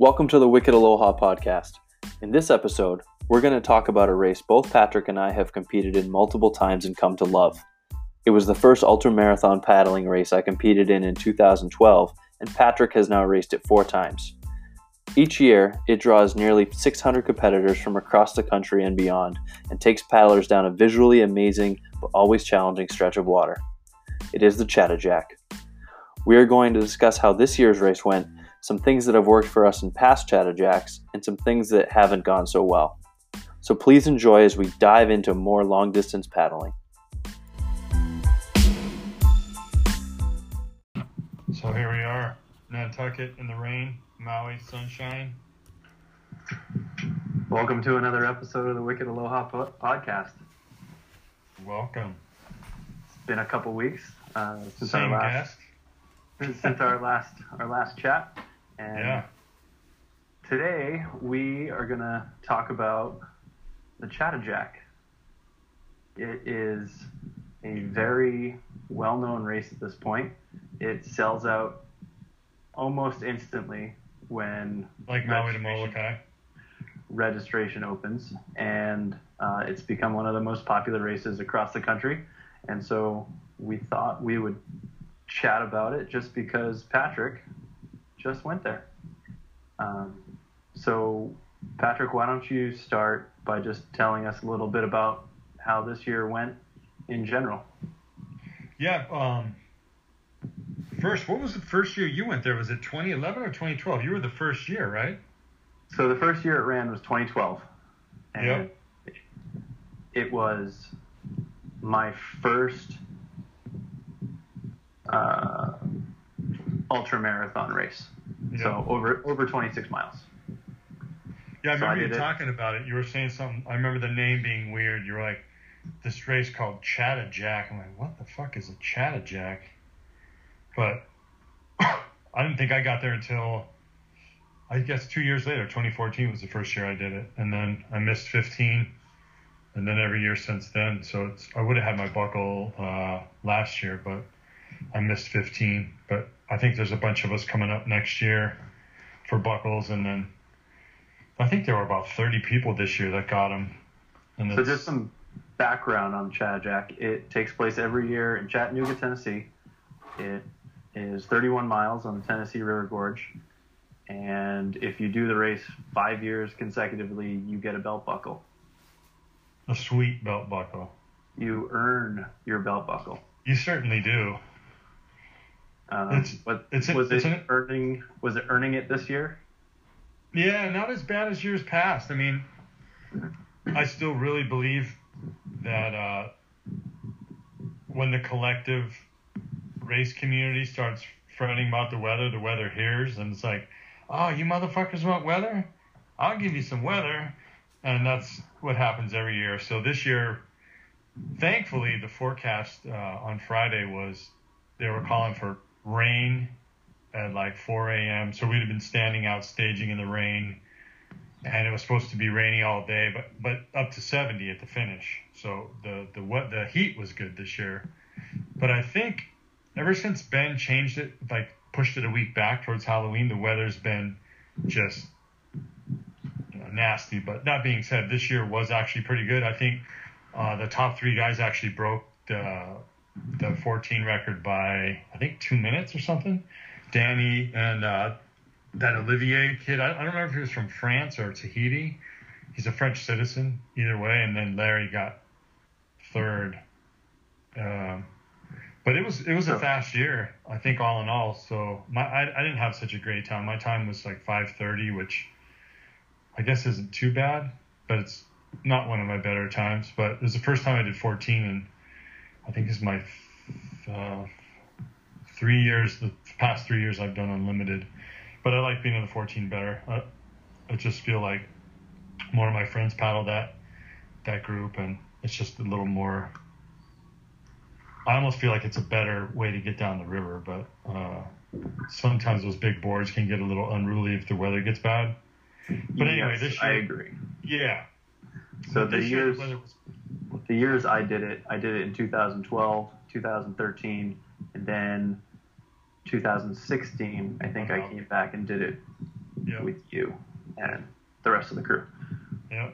Welcome to the Wicked Aloha podcast. In this episode, we're going to talk about a race both Patrick and I have competed in multiple times and come to love. It was the first ultra marathon paddling race I competed in in 2012, and Patrick has now raced it four times. Each year, it draws nearly 600 competitors from across the country and beyond, and takes paddlers down a visually amazing but always challenging stretch of water. It is the Chattajack. We are going to discuss how this year's race went, some things that have worked for us in past Chattajacks, and some things that haven't gone so well. So please enjoy as we dive into more long distance paddling. So here we are, Nantucket in the rain, Maui sunshine. Welcome to another episode of the Wicked Aloha po- podcast. Welcome. It's been a couple weeks uh, since Same our last guest. since our last our last chat, and Yeah. today we are going to talk about the Chattajack. It is a very well-known race at this point. It sells out almost instantly when Like Maui to registration- Molokai. registration opens, and uh, it's become one of the most popular races across the country. And so we thought we would chat about it just because Patrick just went there. Um, so, Patrick, why don't you start by just telling us a little bit about how this year went in general? Yeah. Um, first, what was the first year you went there? Was it 2011 or 2012? You were the first year, right? So the first year it ran was 2012, and Yep. it was my first uh, ultra marathon race. So over over 26 miles. Yeah, I So I remember you did it. talking about it. You were saying something. I remember the name being weird. You were like, this race called Chattajack. I'm like, what the fuck is a Chattajack? But I didn't think I got there until, I guess, two years later. 2014 was the first year I did it. And then I missed 15. And then every year since then. So it's, I would have had my buckle uh, last year, but I missed 15. But I think there's a bunch of us coming up next year for buckles. And then I think there were about 30 people this year that got them. And So just some background on Chattajack. It takes place every year in Chattanooga, Tennessee. It is 31 miles on the Tennessee River Gorge. And if you do the race five years consecutively, you get a belt buckle. a sweet belt buckle. You earn your belt buckle. You certainly do. Um, It's- was it's it earning? Was it earning it this year? Yeah, not as bad as years past. I mean, I still really believe that uh, when the collective race community starts fretting about the weather, the weather hears, and it's like, oh, you motherfuckers want weather? I'll give you some weather. And that's what happens every year. So this year, thankfully, the forecast uh, on Friday was they were calling for rain at like 4 a.m. So we'd have been standing out staging in the rain, and it was supposed to be rainy all day, but but up to 70 at the finish. So the the what the heat was good this year, but I think ever since Ben changed it, like pushed it a week back towards Halloween, the weather's been just you know, nasty. But that being said, this year was actually pretty good. I think uh, the top three guys actually broke the the 14 record by I think two minutes or something. Danny and uh, that Olivier kid. I, I don't remember if he was from France or Tahiti. He's a French citizen, either way. And then Larry got third. Um, but it was it was a fast year, I think, all in all. So my I, I didn't have such a great time. My time was like 5:30, which I guess isn't too bad, but it's not one of my better times. But it was the first time I did 14, and I think it's my uh, three years. The past three years I've done unlimited, but I like being in the 14 better. I, I just feel like more of my friends paddle that that group, and it's just a little more. I almost feel like it's a better way to get down the river, but uh, sometimes those big boards can get a little unruly if the weather gets bad. But anyway, Yes, this I agree. Yeah. So the years the was the years I did it, I did it in 2012, 2013, and then 2016. I think I came back and did it Yeah. with you and the rest of the crew. Yeah.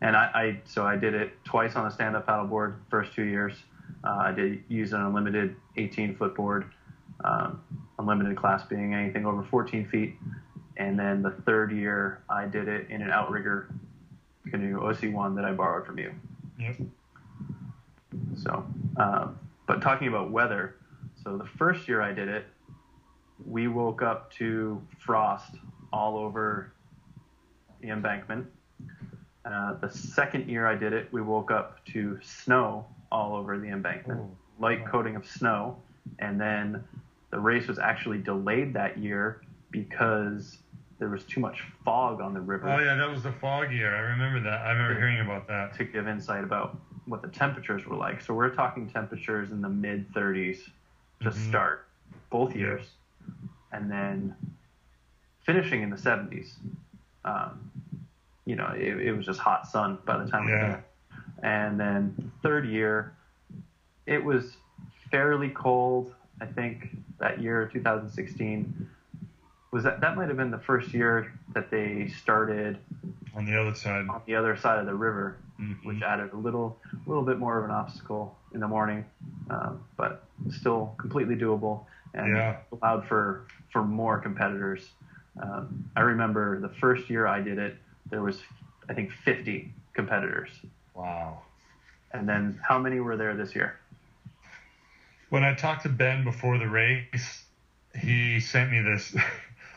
And I, I so I did it twice on a stand-up paddleboard. First two years, uh, I did use an unlimited 18 foot board. Um, unlimited class being anything over 14 feet. And then the third year, I did it in an outrigger canoe OC1 that I borrowed from you. Yep. So, um, but talking about weather, so the first year I did it, we woke up to frost all over the embankment. Uh, the second year I did it, we woke up to snow all over the embankment, Ooh. light coating of snow. And then the race was actually delayed that year because there was too much fog on the river Oh yeah, that was the fog year. I remember that. I remember Yeah. hearing about that. to give insight about what the temperatures were like. So we're talking temperatures in the mid 30s to Mhm. start both years, and then finishing in the 70s. Um, you know, it, it was just hot sun by the time we Yeah. got there. And then third year, it was fairly cold. I think that year, 2016, was that that might have been the first year that they started On the other side. on the other side of the river Mhm. which added a little little bit more of an obstacle in the morning, um, but still completely doable and Yeah. allowed for for more competitors. Um, I remember the first year I did it, there was I think 50 competitors, Wow. and then how many were there this year? When I talked to Ben before the race, he sent me this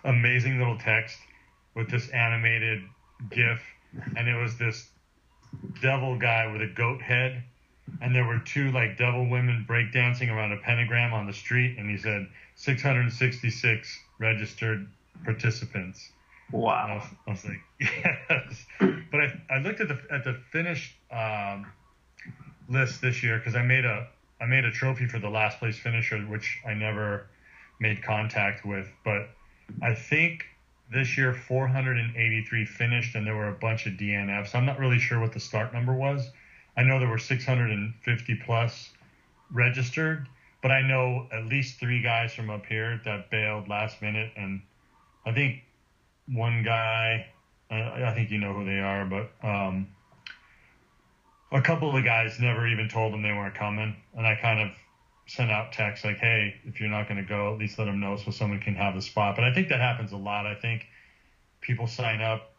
amazing little text with this animated GIF, and it was this devil guy with a goat head, and there were two like devil women breakdancing around a pentagram on the street, and he said 666 registered participants. And I Wow, was, I was like, yes. But I, I looked at the at the finished um, list this year because I made a I made a trophy for the last place finisher, which I never made contact with. But I think this year 483 finished, and there were a bunch of DNFs. I'm not really sure what the start number was. I know there were 650 plus registered, but I know at least three guys from up here that bailed last minute, and I think one guy, I, I think you know who they are, but um, a couple of the guys never even told them they weren't coming, and I kind of sent out texts like, "Hey, if you're not going to go, at least let them know so someone can have the spot." But I think that happens a lot. I think people sign up,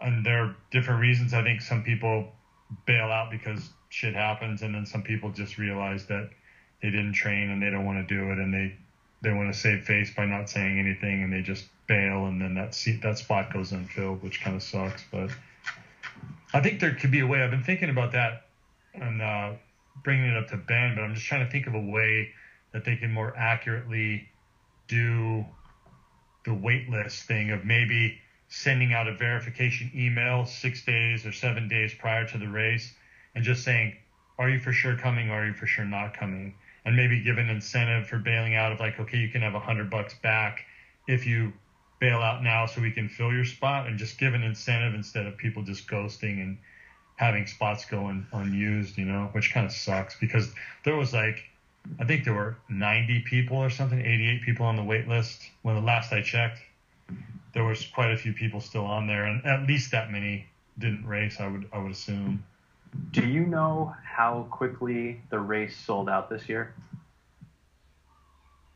and there are different reasons. I think some people bail out because shit happens, and then some people just realize that they didn't train and they don't want to do it, and they they want to save face by not saying anything, and they just bail, and then that seat that spot goes unfilled, which kind of sucks. But I think there could be a way. I've been thinking about that and uh, bringing it up to Ben, but I'm just trying to think of a way that they can more accurately do the wait list thing of maybe sending out a verification email six days or seven days prior to the race and just saying, are you for sure coming or are you for sure not coming? And maybe give an incentive for bailing out of like, okay, you can have a hundred bucks back if you bail out now so we can fill your spot and just give an incentive instead of people just ghosting and having spots going unused, you know, which kind of sucks because there was like, I think there were 90 people or something, 88 people on the wait list when the last I checked. There was quite a few people still on there, and at least that many didn't race. I would I would assume. do you know how quickly the race sold out this year?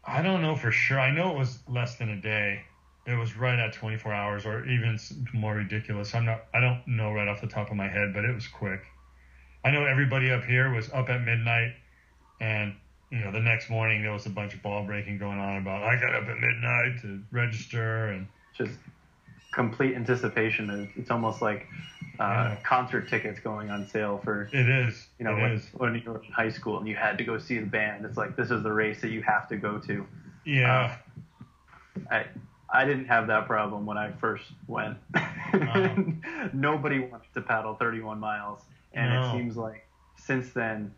I don't know for sure. I know it was less than a day. It was right at 24 hours, or even more ridiculous. I'm not. I don't know right off the top of my head, but it was quick. I know everybody up here was up at midnight, and you know the next morning there was a bunch of ball breaking going on about I got up at midnight to register, and Just complete anticipation. Of, it's almost like uh, Yeah. concert tickets going on sale for it is. you know when, is. when you were in high school and you had to go see the band. It's like this is the race that you have to go to. Yeah. I I didn't have that problem when I first went. Uh-huh. Nobody wants to paddle 31 miles, and No. it seems like since then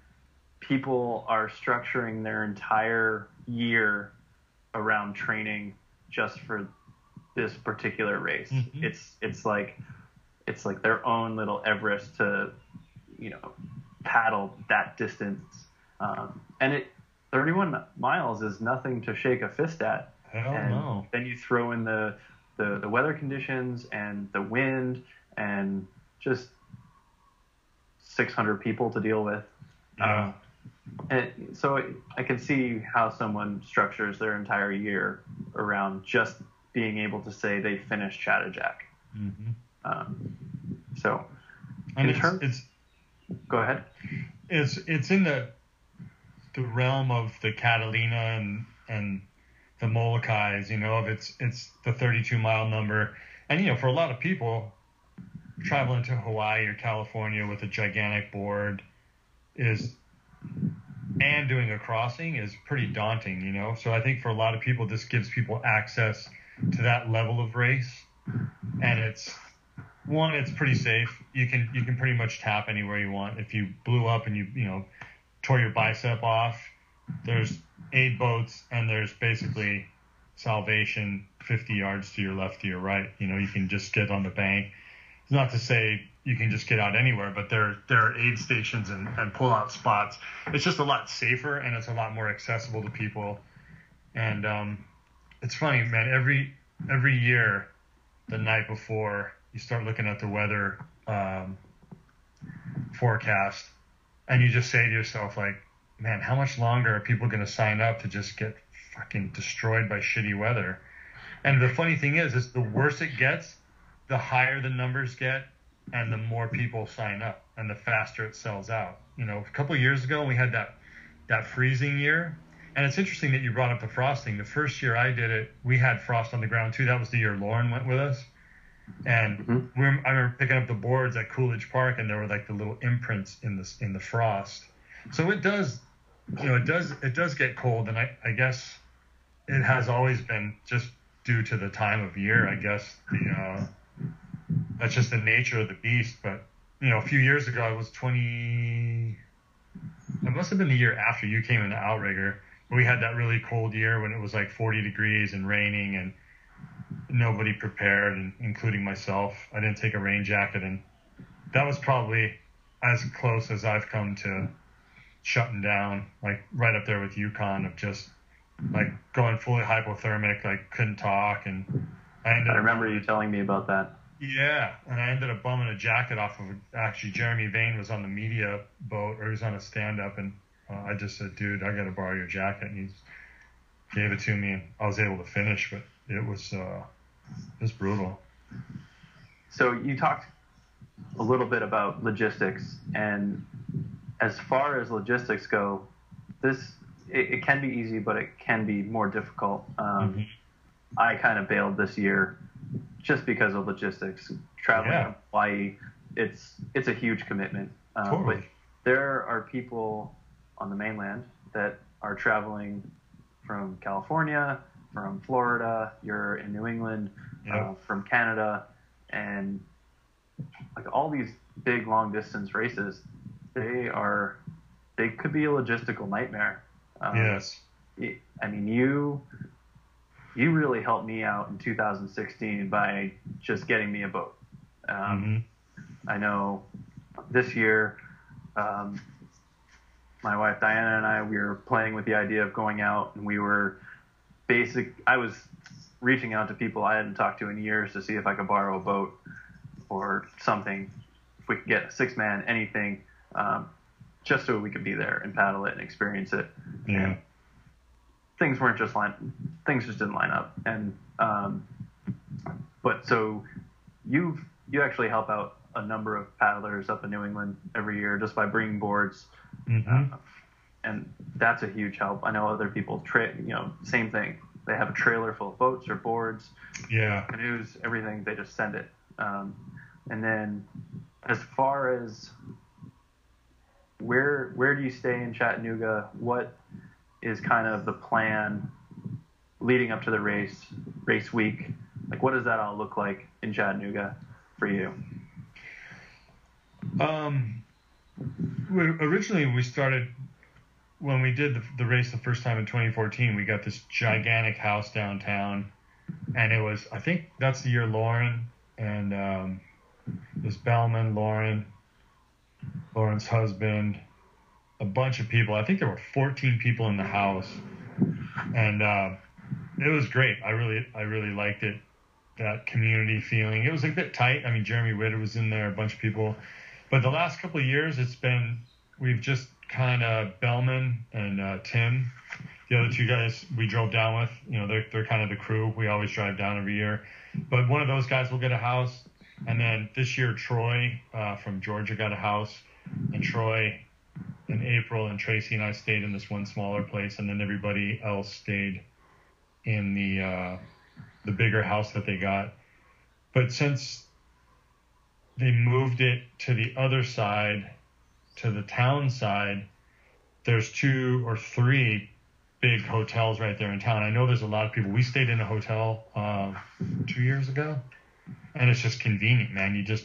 people are structuring their entire year around training just for this particular race. Mhm. It's it's like it's like their own little Everest to you know paddle that distance, um, and it 31 miles is nothing to shake a fist at. Hell and no. then you throw in the the the weather conditions and the wind and just 600 people to deal with. Yeah. Um, and so I can see how someone structures their entire year around just being able to say they finished Chattajack. hmm Um, so And In it's, terms- it's go ahead. it's it's in the the realm of the Catalina and and the Molokai, you know, if it's it's the 32 mile number, and you know, for a lot of people, traveling to Hawaii or California with a gigantic board is and doing a crossing is pretty daunting, you know. So I think for a lot of people, this gives people access to that level of race, and it's one, it's pretty safe. You can you can pretty much tap anywhere you want. If you blew up and you you know tore your bicep off, there's aid boats and there's basically salvation 50 yards to your left to your right. You know you can just get on the bank. It's not to say you can just get out anywhere, but there there are aid stations and, and pull out spots. It's just a lot safer and it's a lot more accessible to people. And um, it's funny, man. Every every year, the night before, you start looking at the weather um, forecast, and you just say to yourself, like, man, how much longer are people going to sign up to just get fucking destroyed by shitty weather? And the funny thing is, is the worse it gets, the higher the numbers get, and the more people sign up, and the faster it sells out. You know, a couple of years ago, we had that that freezing year. And it's interesting that you brought up the frosting. The first year I did it, we had frost on the ground too. That was the year Lauren went with us. And Mhm. we I remember picking up the boards at Coolidge Park, and there were like the little imprints in the in the frost. So it does, you know, it does it does get cold, and I I guess it has always been just due to the time of year. I guess the uh, that's just the nature of the beast. But you know, a few years ago, I was 20. It must have been the year after you came into Outrigger. We had that really cold year when it was like 40 degrees and raining, and nobody prepared, including myself. I didn't take a rain jacket, and that was probably as close as I've come to shutting down, like right up there with Yukon of just like going fully hypothermic, like couldn't talk, and I ended I up remember you telling me about that. yeah, and I ended up bumming a jacket off of actually Jeremy Vane was on the media boat or he was on a stand up and uh, I just said, dude, I got to borrow your jacket, and he gave it to me, and I was able to finish, but it was uh, it was brutal. So you talked a little bit about logistics, and as far as logistics go, this it, it can be easy, but it can be more difficult. Um, Mhm. I kind of bailed this year just because of logistics. Traveling Yeah. to Hawaii, it's it's a huge commitment. Um, Totally. But there are people on the mainland that are traveling from California, from Florida. You're in New England, Yeah. uh, from Canada, and like all these big long distance races, they are they could be a logistical nightmare. Um, yes. I mean, you you really helped me out in 2016 by just getting me a boat. Um, hmm I know this year, um, my wife Diana and I we were playing with the idea of going out, and we were basic. I was reaching out to people I hadn't talked to in years to see if I could borrow a boat or something. If we could get a six man, anything, um, just so we could be there and paddle it and experience it. Yeah. And things weren't just line. Things just didn't line up, and um, but so you've you actually help out a number of paddlers up in New England every year just by bringing boards, hmm uh, and that's a huge help. I know other people tra- you know same thing. They have a trailer full of boats or boards, Yeah. canoes, everything. They just send it, um, and then as far as where where do you stay in Chattanooga? What is kind of the plan leading up to the race, race week? Like, what does that all look like in Chattanooga for you? Um, originally we started when we did the, the race the first time in 2014. We got this gigantic house downtown, and it was I think that's the year Lauren and um, this Bellman, Lauren, Lauren's husband, a bunch of people. I think there were 14 people in the house, and uh, it was great. I really I really liked it. that community feeling. It was a bit tight. I mean, Jeremy Witter was in there, a bunch of people, but the last couple of years, it's been we've just kind of Bellman and uh, Tim, the other two guys we drove down with. You know, they're they're kind of the crew. We always drive down every year, but one of those guys will get a house, and then this year Troy uh, from Georgia got a house, and Troy in April, and Tracy and I stayed in this one smaller place, and then everybody else stayed in the uh, the bigger house that they got. But since they moved it to the other side, to the town side, there's two or three big hotels right there in town. I know there's a lot of people. We stayed in a hotel uh, two years ago, and it's just convenient, man. You just,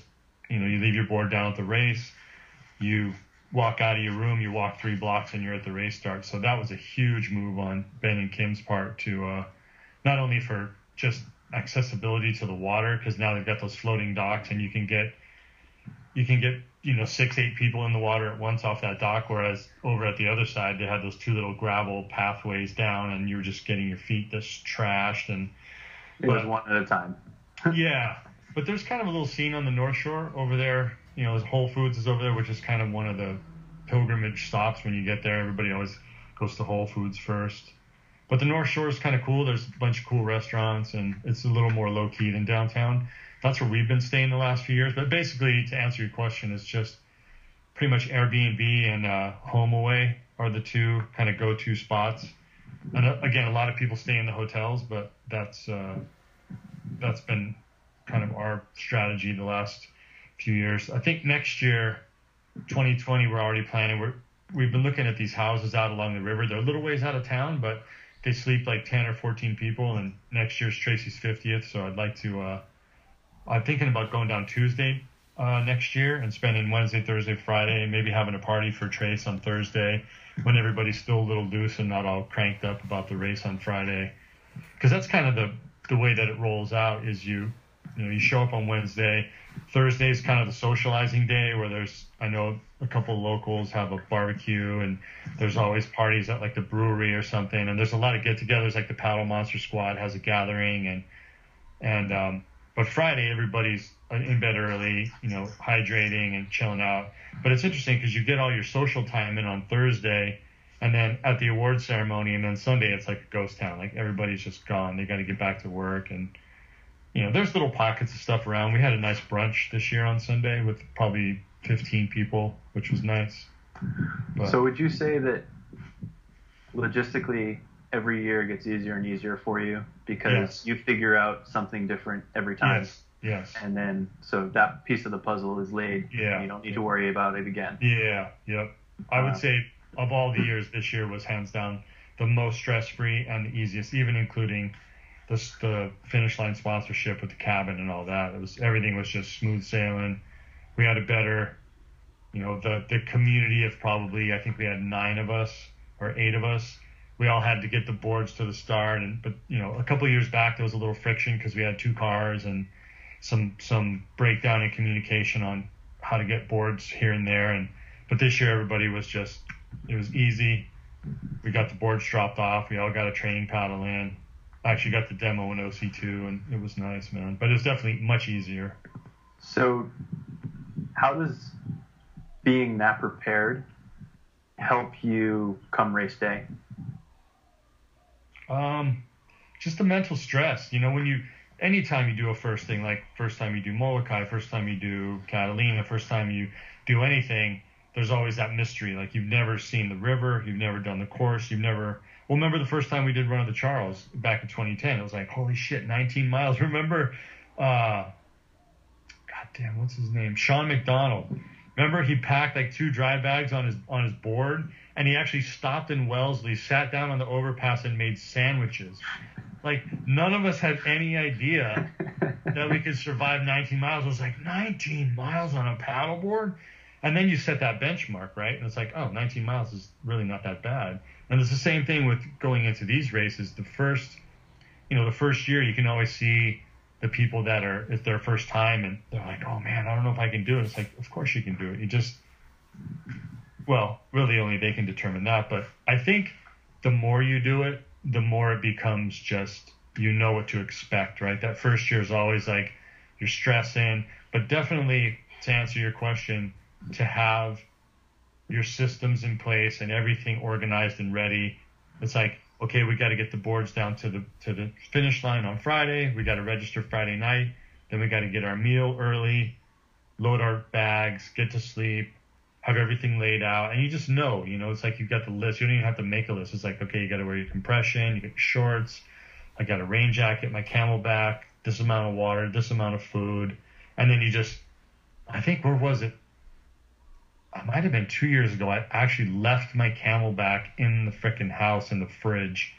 you know, you leave your board down at the race, you walk out of your room, you walk three blocks, and you're at the race start. So that was a huge move on Ben and Kim's part to uh, not only for just accessibility to the water, because now they've got those floating docks, and you can get you can get you know six eight people in the water at once off that dock whereas over at the other side they had those two little gravel pathways down and you were just getting your feet just trashed and it was one at a time yeah but there's kind of a little scene on the north shore over there. You know whole foods is over there which is kind of one of the pilgrimage stops when you get there. Everybody always goes to whole foods first. But the north shore is kind of cool. There's a bunch of cool restaurants and it's a little more low key than downtown. That's where we've been staying the last few years. But basically, to answer your question, it's just pretty much Airbnb and uh, HomeAway are the two kind of go-to spots. And uh, again, a lot of people stay in the hotels, but that's uh, that's been kind of our strategy the last few years. I think next year, 2020, we're already planning. We're we've been looking at these houses out along the river. They're a little ways out of town, but they sleep like 10 or 14 people. And next year's Tracy's 50th, so I'd like to uh, I'm thinking about going down Tuesday uh, next year and spending Wednesday, Thursday, Friday, maybe having a party for Trace on Thursday when everybody's still a little loose and not all cranked up about the race on Friday. Because that's kind of the the way that it rolls out is you you know you show up on Wednesday. Thursday is kind of the socializing day where there's I know a couple locals have a barbecue and there's always parties at like the brewery or something and there's a lot of get-togethers like the Paddle Monster Squad has a gathering and and um, but Friday, everybody's in bed early, you know, hydrating and chilling out. But it's interesting because you get all your social time in on Thursday, and then at the award ceremony, and then Sunday, it's like a ghost town. Like everybody's just gone. They got to get back to work, and you know, there's little pockets of stuff around. We had a nice brunch this year on Sunday with probably 15 people, which was nice. But, so would you say that logistically every year gets easier and easier for you because yes. you figure out something different every time. Yes. Yes. And then so that piece of the puzzle is laid. Yeah. you don't need to worry about it again. Yeah. Yep. I would uh, say of all the years, this year was hands down the most stress free and the easiest, even including the the finish line sponsorship with the cabin and all that. It was everything was just smooth sailing. We had a better, you know, the the community of probably I think we had nine of us or eight of us we all had to get the boards to the start. And but you know, a couple years back there was a little friction because we had two cars and some some breakdown in communication on how to get boards here and there. And but this year everybody was just it was easy. We got the boards dropped off. We all got a training paddle in. I actually got the demo in OC2, and it was nice, man. But it was definitely much easier. So, how does being that prepared help you come race day? Um, just the mental stress. You know, when you anytime you do a first thing, like first time you do Molokai, first time you do Catalina, first time you do anything, there's always that mystery. Like you've never seen the river, you've never done the course, you've never. Well, remember the first time we did Run of the Charles back in 2010? It was like, holy shit, 19 miles. Remember, uh, God damn, what's his name? Sean McDonald. Remember he packed like two dry bags on his on his board and he actually stopped in Wellesley, sat down on the overpass, and made sandwiches. Like none of us had any idea that we could survive 19 miles. It was like 19 miles on a paddleboard, and then you set that benchmark, right? And it's like, oh, 19 miles is really not that bad. And it's the same thing with going into these races. The first, you know, the first year you can always see the people that are it's their first time and they're like, oh man, I don't know if I can do it. It's like, of course you can do it. You just well, really only they can determine that. But I think the more you do it, the more it becomes just you know what to expect, right? That first year is always like you're stressing, but definitely to answer your question, to have your systems in place and everything organized and ready. It's like, okay, we got to get the boards down to the to the finish line on Friday. We got to register Friday night. Then we got to get our meal early, load our bags, get to sleep, have everything laid out, and you just know, you know, it's like you've got the list. You don't even have to make a list. It's like, okay, you got to wear your compression, you get your shorts. I got a rain jacket, my CamelBak, this amount of water, this amount of food, and then you just, I think where was it? I might have been two years ago. I actually left my CamelBak in the freaking house in the fridge,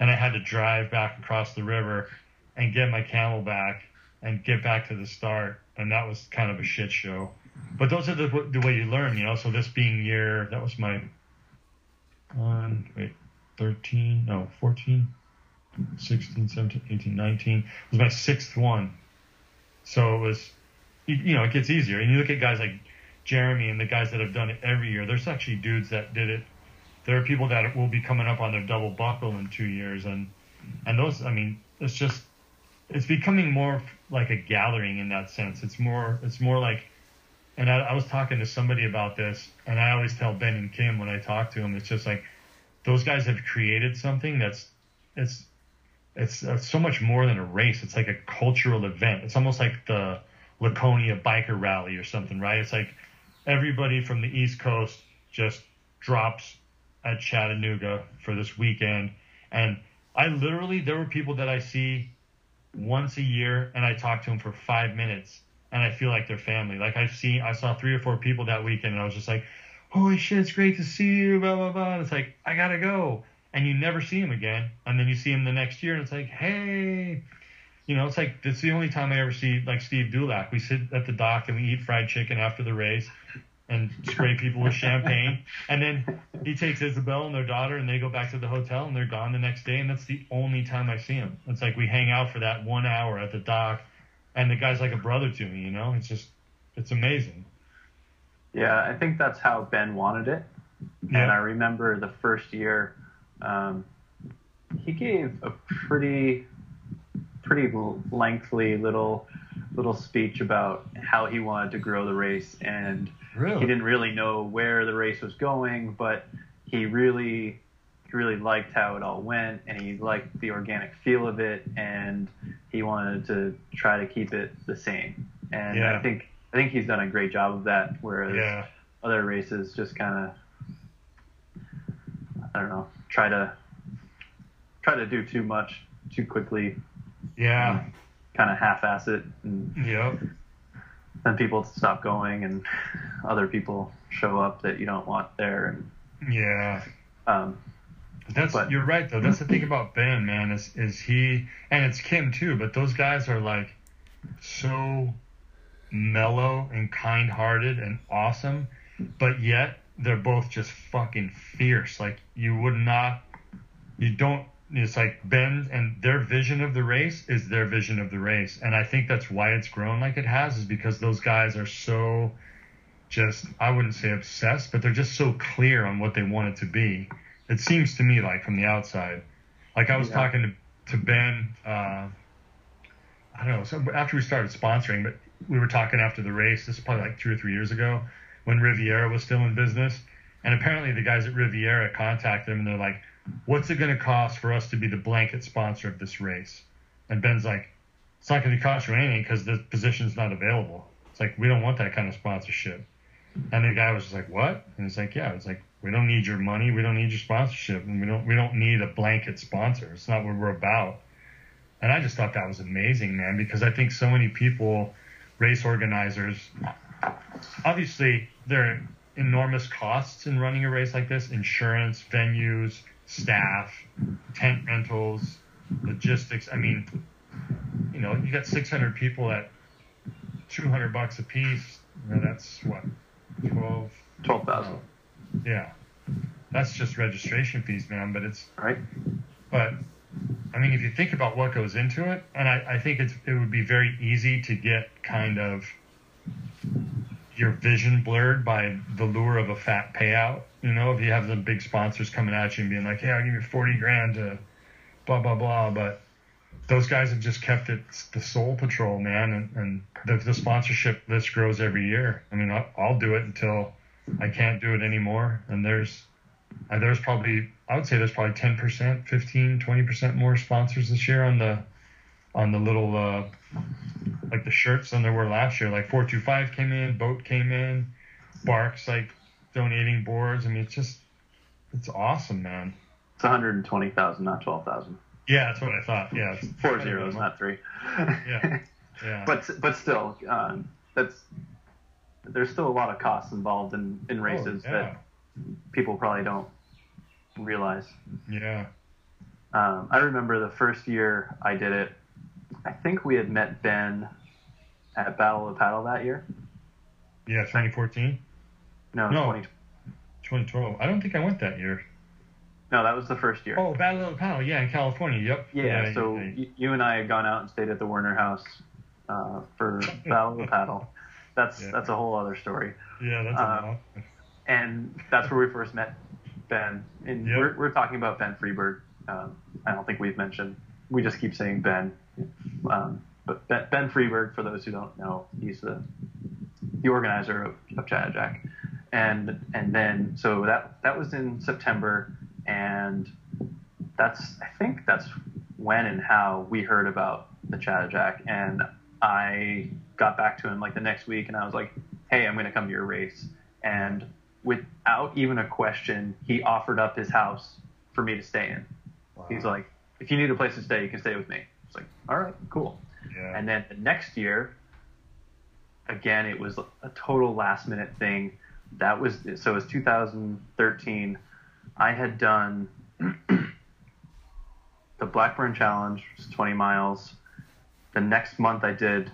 and I had to drive back across the river and get my CamelBak and get back to the start, and that was kind of a shit show. But those are the the way you learn, you know. So this being year, that was my one, wait, 13, no, 14, 16, 17, 18, 19. It was my sixth one. So it was, you, you know, it gets easier. And you look at guys like Jeremy and the guys that have done it every year. There's actually dudes that did it. There are people that will be coming up on their double buckle in two years, and and those. I mean, it's just it's becoming more like a gathering in that sense. It's more it's more like, and I, I was talking to somebody about this, and I always tell Ben and Kim when I talk to them, it's just like those guys have created something that's it's it's uh, so much more than a race. It's like a cultural event. It's almost like the Laconia biker rally or something, right? It's like everybody from the East Coast just drops at Chattanooga for this weekend. And I literally, there were people that I see once a year and I talk to them for five minutes and I feel like they're family. Like I've seen, I saw three or four people that weekend and I was just like, holy shit, it's great to see you, blah, blah, blah. And it's like, I gotta go. And you never see them again. And then you see them the next year and it's like, hey, you know, it's like, it's the only time I ever see like Steve Dulac. We sit at the dock and we eat fried chicken after the race and spray people with champagne. And then he takes Isabel and their daughter, and they go back to the hotel, and they're gone the next day. And that's the only time I see him. It's like we hang out for that one hour at the dock, and the guy's like a brother to me. You know, it's just it's amazing. Yeah, I think that's how Ben wanted it. Yeah. And I remember the first year, um, he gave a pretty, pretty lengthy little, little speech about how he wanted to grow the race, and Really? he didn't really know where the race was going, but he really, he really liked how it all went, and he liked the organic feel of it, and he wanted to try to keep it the same. And Yeah. I think, I think he's done a great job of that. Whereas Yeah. other races just kind of I don't know try to try to do too much too quickly Yeah. kind of half-ass it and Yep. then people stop going and other people show up that you don't want there and Yeah. um, That's But- you're right though. That's the thing about Ben, man. Is is he and it's Kim too. But those guys are like so mellow and kind-hearted and awesome, but yet they're both just fucking fierce. Like you would not, you don't. It's like Ben and their vision of the race is their vision of the race, and I think that's why it's grown like it has. Is because those guys are so just I wouldn't say obsessed, but they're just so clear on what they want it to be. It seems to me like from the outside. Like I was Yeah. talking to, to Ben, uh, I don't know, so after we started sponsoring, but we were talking after the race. This is probably like two or three years ago when Riviera was still in business. And apparently the guys at Riviera contacted him and they're like, what's it going to cost for us to be the blanket sponsor of this race? And Ben's like, it's not going to cost you anything because the position's not available. It's like, we don't want that kind of sponsorship. And the guy was just like, "What?" And it's like, "Yeah." It's like, "We don't need your money. We don't need your sponsorship, and we don't we don't need a blanket sponsor. It's not what we're about." And I just thought that was amazing, man, because I think so many people, race organizers, obviously there are enormous costs in running a race like this: insurance, venues, staff, tent rentals, logistics. I mean, you know, you got 600 people at 200 bucks a piece. You know, that's what 12 12,000 yeah that's just registration fees man but it's right but i mean if you think about what goes into it and i, I think it's it would be very easy to get kind of your vision blurred by the lure of a fat payout you know if you have some big sponsors coming at you and being like hey i'll give you 40 grand to blah blah blah but those guys have just kept it the soul patrol, man, and, and the, the sponsorship list grows every year. I mean, I'll, I'll do it until I can't do it anymore. And there's uh, there's probably I would say there's probably 10%, 15, 20% more sponsors this year on the on the little uh, like the shirts than there were last year. Like 425 came in, Boat came in, Barks like donating boards. I mean, it's just it's awesome, man. It's 120,000, not 12,000. Yeah, that's what I thought. Yeah, it's Four zeros, not three. Yeah, yeah. but but still, um, that's there's still a lot of costs involved in in races oh, yeah. that people probably don't realize. Yeah. Um, I remember the first year I did it. I think we had met Ben at Battle of the Paddle that year. Yeah, 2014. No, No. 20, 2012. I don't think I went that year. no, that was the first year. Oh, Battle of the Paddle. Yeah, in California. Yep. yeah, so yeah, y- you and I had gone out and stayed at the Werner House uh, for Battle of the Paddle. That's Yeah. that's a whole other story. yeah, that's uh, a lot. and that's where we first met Ben. And Yep. we're, we're talking about Ben Friberg. Um, I don't think we've mentioned. We just keep saying Ben. Um, but Ben, Friberg, for those who don't know, he's the the organizer of, of Chattajack. And and then so that that was in September, and that's I think that's when and how we heard about the Chattajack. And I got back to him like the next week, and I was like, "Hey, I'm going to come to your race." And without even a question, he offered up his house for me to stay in. He's like, "If you need a place to stay, you can stay with me." Like, "All right, cool." yeah. And then the next year, again, it was a total last minute thing. That was so it was 2013. I had done the Blackburn Challenge, which is 20 miles. The next month, I did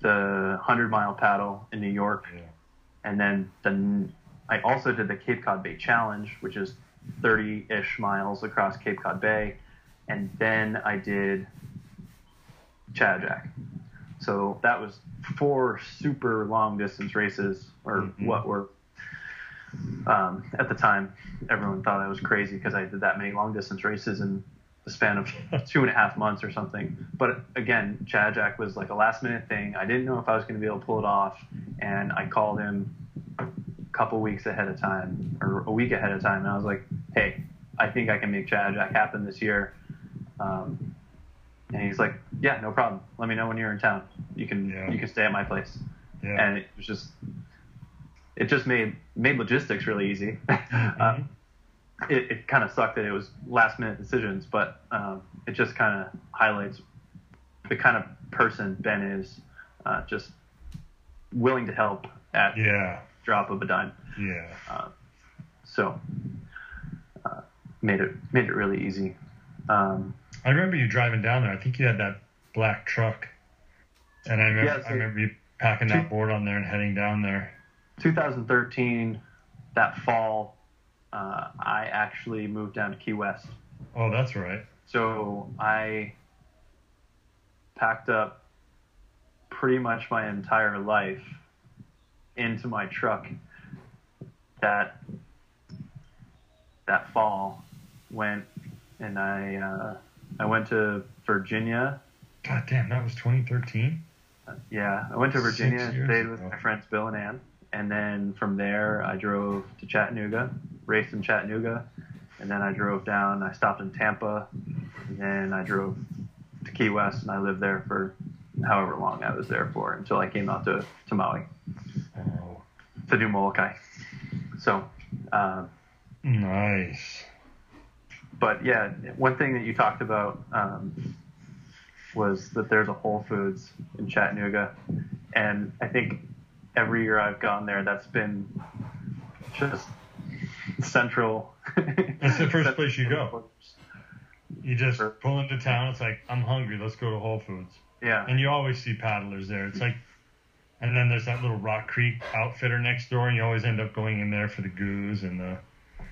the 100 mile paddle in New York, yeah. and then the I also did the Cape Cod Bay Challenge, which is 30-ish miles across Cape Cod Bay, and then I did Chattajack. So that was four super long distance races, or Mhm. what were um, at the time everyone thought I was crazy because I did that many long distance races in the span of two and a half months or something. But again, Chattajack was like a last minute thing. I didn't know if I was going to be able to pull it off, and I called him a couple weeks ahead of time or a week ahead of time, and I was like, "Hey, I think I can make Chattajack happen this year." Um, and he's like, "Yeah, no problem. Let me know when you're in town. You can Yeah. you can stay at my place." Yeah. And it was just it just made made logistics really easy. Mm-hmm. um, it, it kind of sucked that it was last minute decisions, but um, it just kind of highlights the kind of person Ben is, uh, just willing to help at yeah. drop of a dime. Yeah. Uh, so uh, made it made it really easy. Um, I remember you driving down there. I think you had that black truck, and I remember, Yeah, so- I remember you packing that board on there and heading down there. 2013, that fall, uh, I actually moved down to Key West. Oh, that's right. So I packed up pretty much my entire life into my truck that that fall went and I uh, I went to Virginia. God damn, that was 2013. Yeah, I went to Virginia, years stayed with ago. my friends Bill and Ann, and then from there I drove to Chattanooga, raced in Chattanooga, and then I drove down. I stopped in Tampa, and then I drove to Key West, and I lived there for however long I was there for until I came out to, to Maui Oh, to do Molokai. So, um, nice. But yeah, one thing that you talked about um, was that there's a Whole Foods in Chattanooga, and I think every year I've gone there, that's been just central. That's the first place you go. You just pull into town. It's like I'm hungry. Let's go to Whole Foods. Yeah, And you always see paddlers there. It's like, and then there's that little Rock Creek outfitter next door, and you always end up going in there for the goose and the.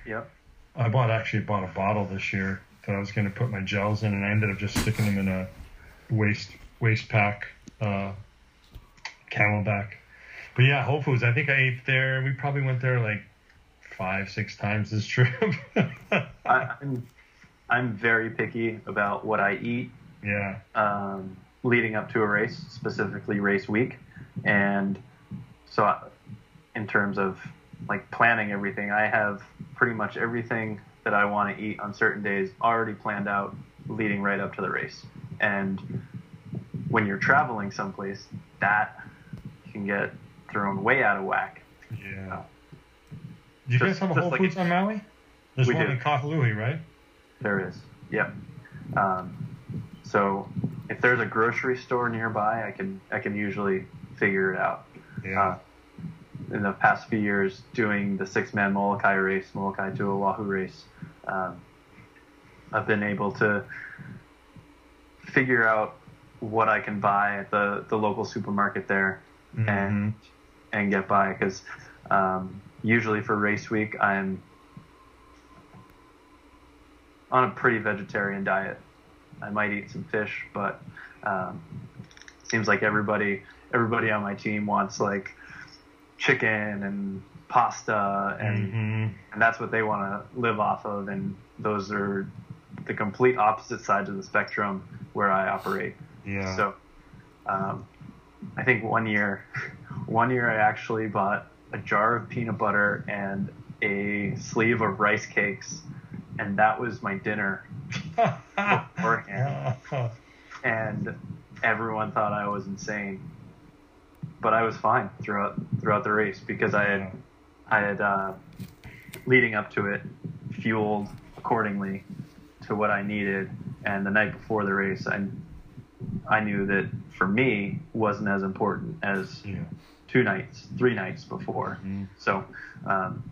yep. I bought actually bought a bottle this year that I was going to put my gels in, and I ended up just sticking them in a waste waste pack, uh, CamelBak. But yeah, Whole Foods. I think I ate there. We probably went there like five, six times this trip. I, I'm I'm very picky about what I eat Yeah. um, leading up to a race, specifically race week. And so, I- in terms of like planning everything, I have pretty much everything that I want to eat on certain days already planned out leading right up to the race. And when you're traveling someplace, that can get thrown way out of whack. Yeah. Do you Just- guys have a Whole like Foods on Maui? There's one do. in Kahului, right? There is. Yep. Um, so if there's a grocery store nearby, I can I can usually figure it out. Yeah. Uh, in the past few years, doing the six man Molokai race, Molokai to Oahu race, um, I've been able to figure out what I can buy at the, the local supermarket there Mhm. and and get by because um, usually for race week I'm on a pretty vegetarian diet. I might eat some fish, but um, seems like everybody everybody on my team wants like chicken and pasta and Mhm. and that's what they want to live off of and those are the complete opposite sides of the spectrum where I operate. Yeah. So, um, I think one year, one year I actually bought a jar of peanut butter and a sleeve of rice cakes, and that was my dinner. beforehand. And everyone thought I was insane, but I was fine throughout throughout the race because I had I had uh, leading up to it fueled accordingly to what I needed, and the night before the race, I I knew that for me wasn't as important as yeah. two nights, three nights before. Mhm. So, um,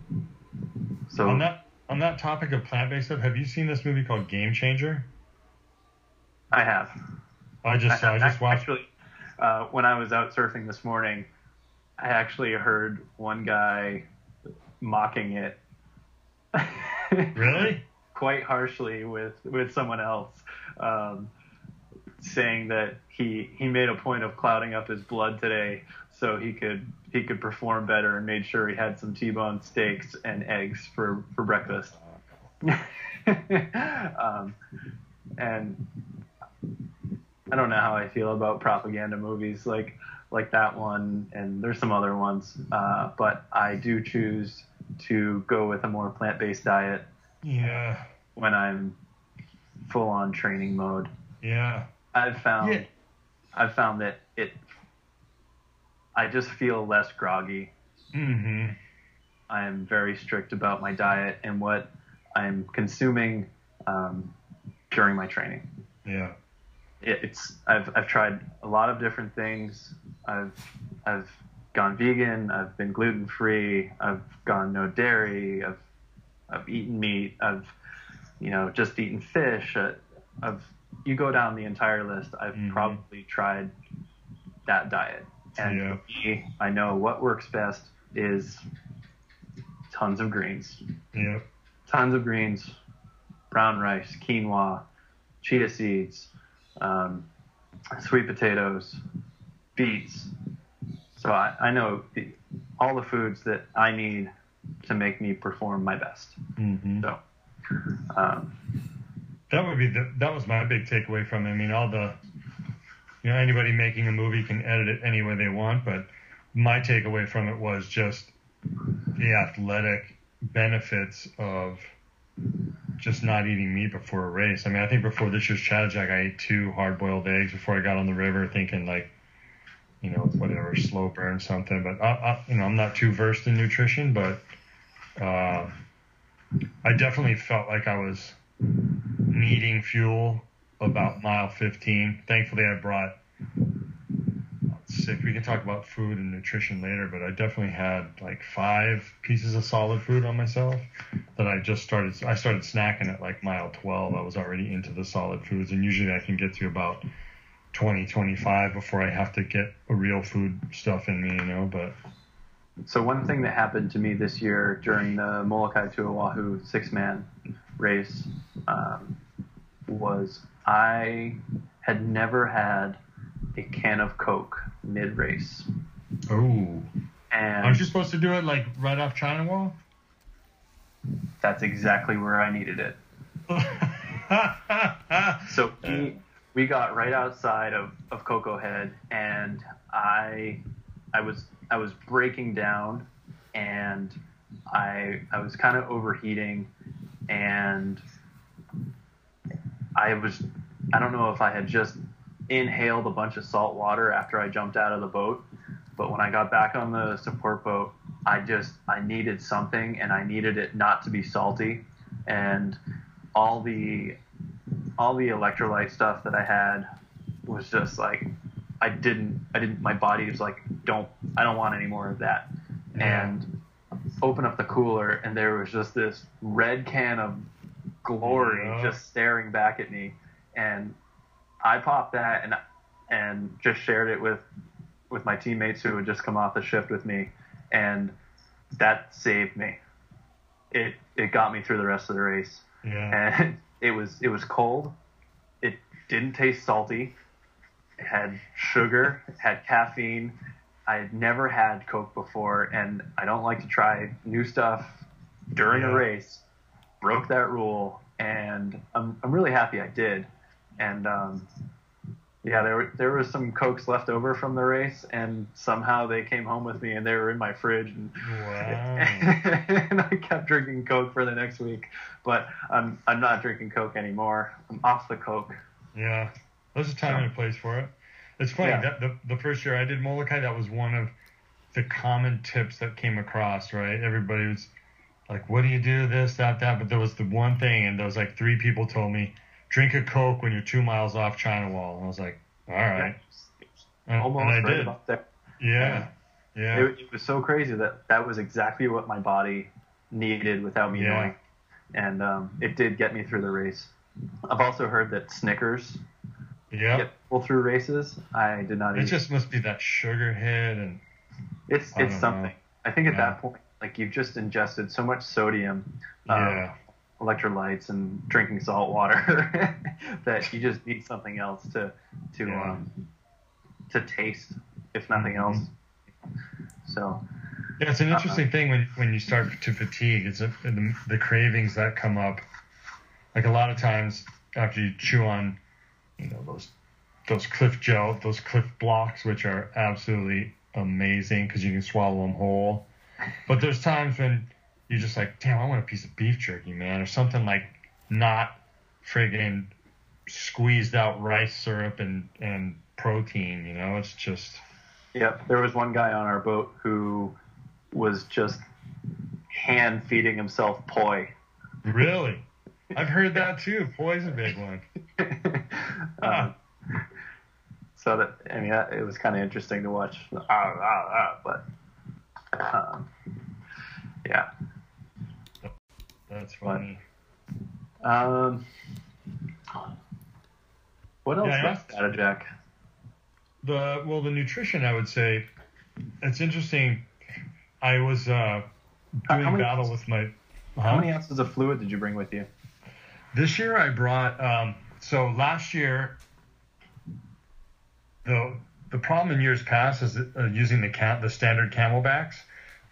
so On that on that topic of plant based stuff, have you seen this movie called Game Changer? I have. I just I, just watched. Actually, uh, when I was out surfing this morning, I actually heard one guy mocking it. Really? Quite harshly with with someone else, um, saying that he he made a point of clouding up his blood today so he could he could perform better and made sure he had some T-bone steaks and eggs for for breakfast. um, and I don't know how I feel about propaganda movies like like that one, and there's some other ones. Uh, but I do choose to go with a more plant-based diet Yeah. when I'm full on training mode. Yeah. I've found Yeah. I've found that it I just feel less groggy. hmm I am very strict about my diet and what I'm consuming um, during my training. Yeah. It, it's I've I've tried a lot of different things. I've I've gone vegan. I've been gluten free. I've gone no dairy. I've I've eaten meat. I've you know just eaten fish. Uh, I've you go down the entire list. I've Mhm. probably tried that diet, and Yeah. for me, I know what works best is tons of greens Yeah. tons of greens, brown rice, quinoa, chia seeds, um, sweet potatoes, beets. So I, I know the, all the foods that I need to make me perform my best. hmm So um, That would be the, that was my big takeaway from it. I mean, all the you know anybody making a movie can edit it any way they want, but my takeaway from it was just the athletic benefits of just not eating meat before a race. I mean, I think before this year's Chattajack, I ate two hard-boiled eggs before I got on the river, thinking like, you know, whatever, slow burn something. But I, I, you know, I'm not too versed in nutrition, but uh, I definitely felt like I was needing fuel about mile 15. Thankfully, I brought sick. We can talk about food and nutrition later, but I definitely had like five pieces of solid food on myself that I just started. I started snacking at like mile 12. I was already into the solid foods, and usually I can get to about 20, 25 before I have to get a real food stuff in me, you know. But so one thing that happened to me this year during the Molokai to Oahu six-man race um, was I had never had a can of Coke mid-race, oh, and aren't you supposed to do it like right off China Wall? that's exactly where I needed it. So we we got right outside of, of Koko Head, and I I was I was breaking down, and I I was kind of overheating, and I was I don't know if I had just inhaled a bunch of salt water after I jumped out of the boat, but when I got back on the support boat, I just I needed something, and I needed it not to be salty, and all the all the electrolyte stuff that I had was just like I didn't I didn't my body was like don't I don't want any more of that Yeah. and open up the cooler and there was just this red can of glory Yeah. just staring back at me and I popped that and and just shared it with with my teammates who had just come off the shift with me and that saved me it it got me through the rest of the race Yeah. and it was it was cold. It didn't taste salty. It had sugar, it had caffeine. I had never had Coke before, and I don't like to try new stuff during Yeah. a race. Broke that rule, and I'm I'm really happy I did. And um, yeah, there were, there was some Cokes left over from the race, and somehow they came home with me, and they were in my fridge, and Wow. and I kept drinking Coke for the next week. But I'm I'm not drinking Coke anymore. I'm off the Coke. Yeah, there's a time and a place for it. It's funny Yeah. that the the first year I did Molokai, that was one of the common tips that came across. Right, everybody was like, "What do you do? This, that, that." But there was the one thing, and there was like three people told me, "Drink a Coke when you're two miles off China Wall." And I was like, "All right," and, Almost and I right did. about there. Yeah, yeah, It, it was so crazy that that was exactly what my body needed without me Yeah. knowing, and um, it did get me through the race. I've also heard that Snickers yeah. get people through races. I did not It eat. just must be that sugar hit, and it's I it's something. know. I think at Yeah. that point, like you've just ingested so much sodium. um, yeah, electrolytes and drinking salt water that you just need something else to to Yeah. um, to taste, if nothing else. So Yeah, it's an interesting thing when, when you start to fatigue. It's a, the, the cravings that come up. Like a lot of times after you chew on, you know, those those Clif gel, those Clif Bloks, which are absolutely amazing because you can swallow them whole. But there's times when you're just like, damn, I want a piece of beef jerky, man, or something like not friggin' squeezed out rice syrup and, and protein, you know? It's just, Yep, there was one guy on our boat who was just hand feeding himself poi. really? I've heard that too. Poi's a big one. um, so that I mean, that, it was kind of interesting to watch. Ah, ah, ah, but um, yeah. That's funny. Um, what else Yeah, asked- Chattajack? The well, the nutrition, I would say, it's interesting. I was uh, doing battle with my. How many ounces of fluid did you bring with you? This year I brought. Um, so last year, the the problem in years past is uh, using the cam- the standard CamelBaks.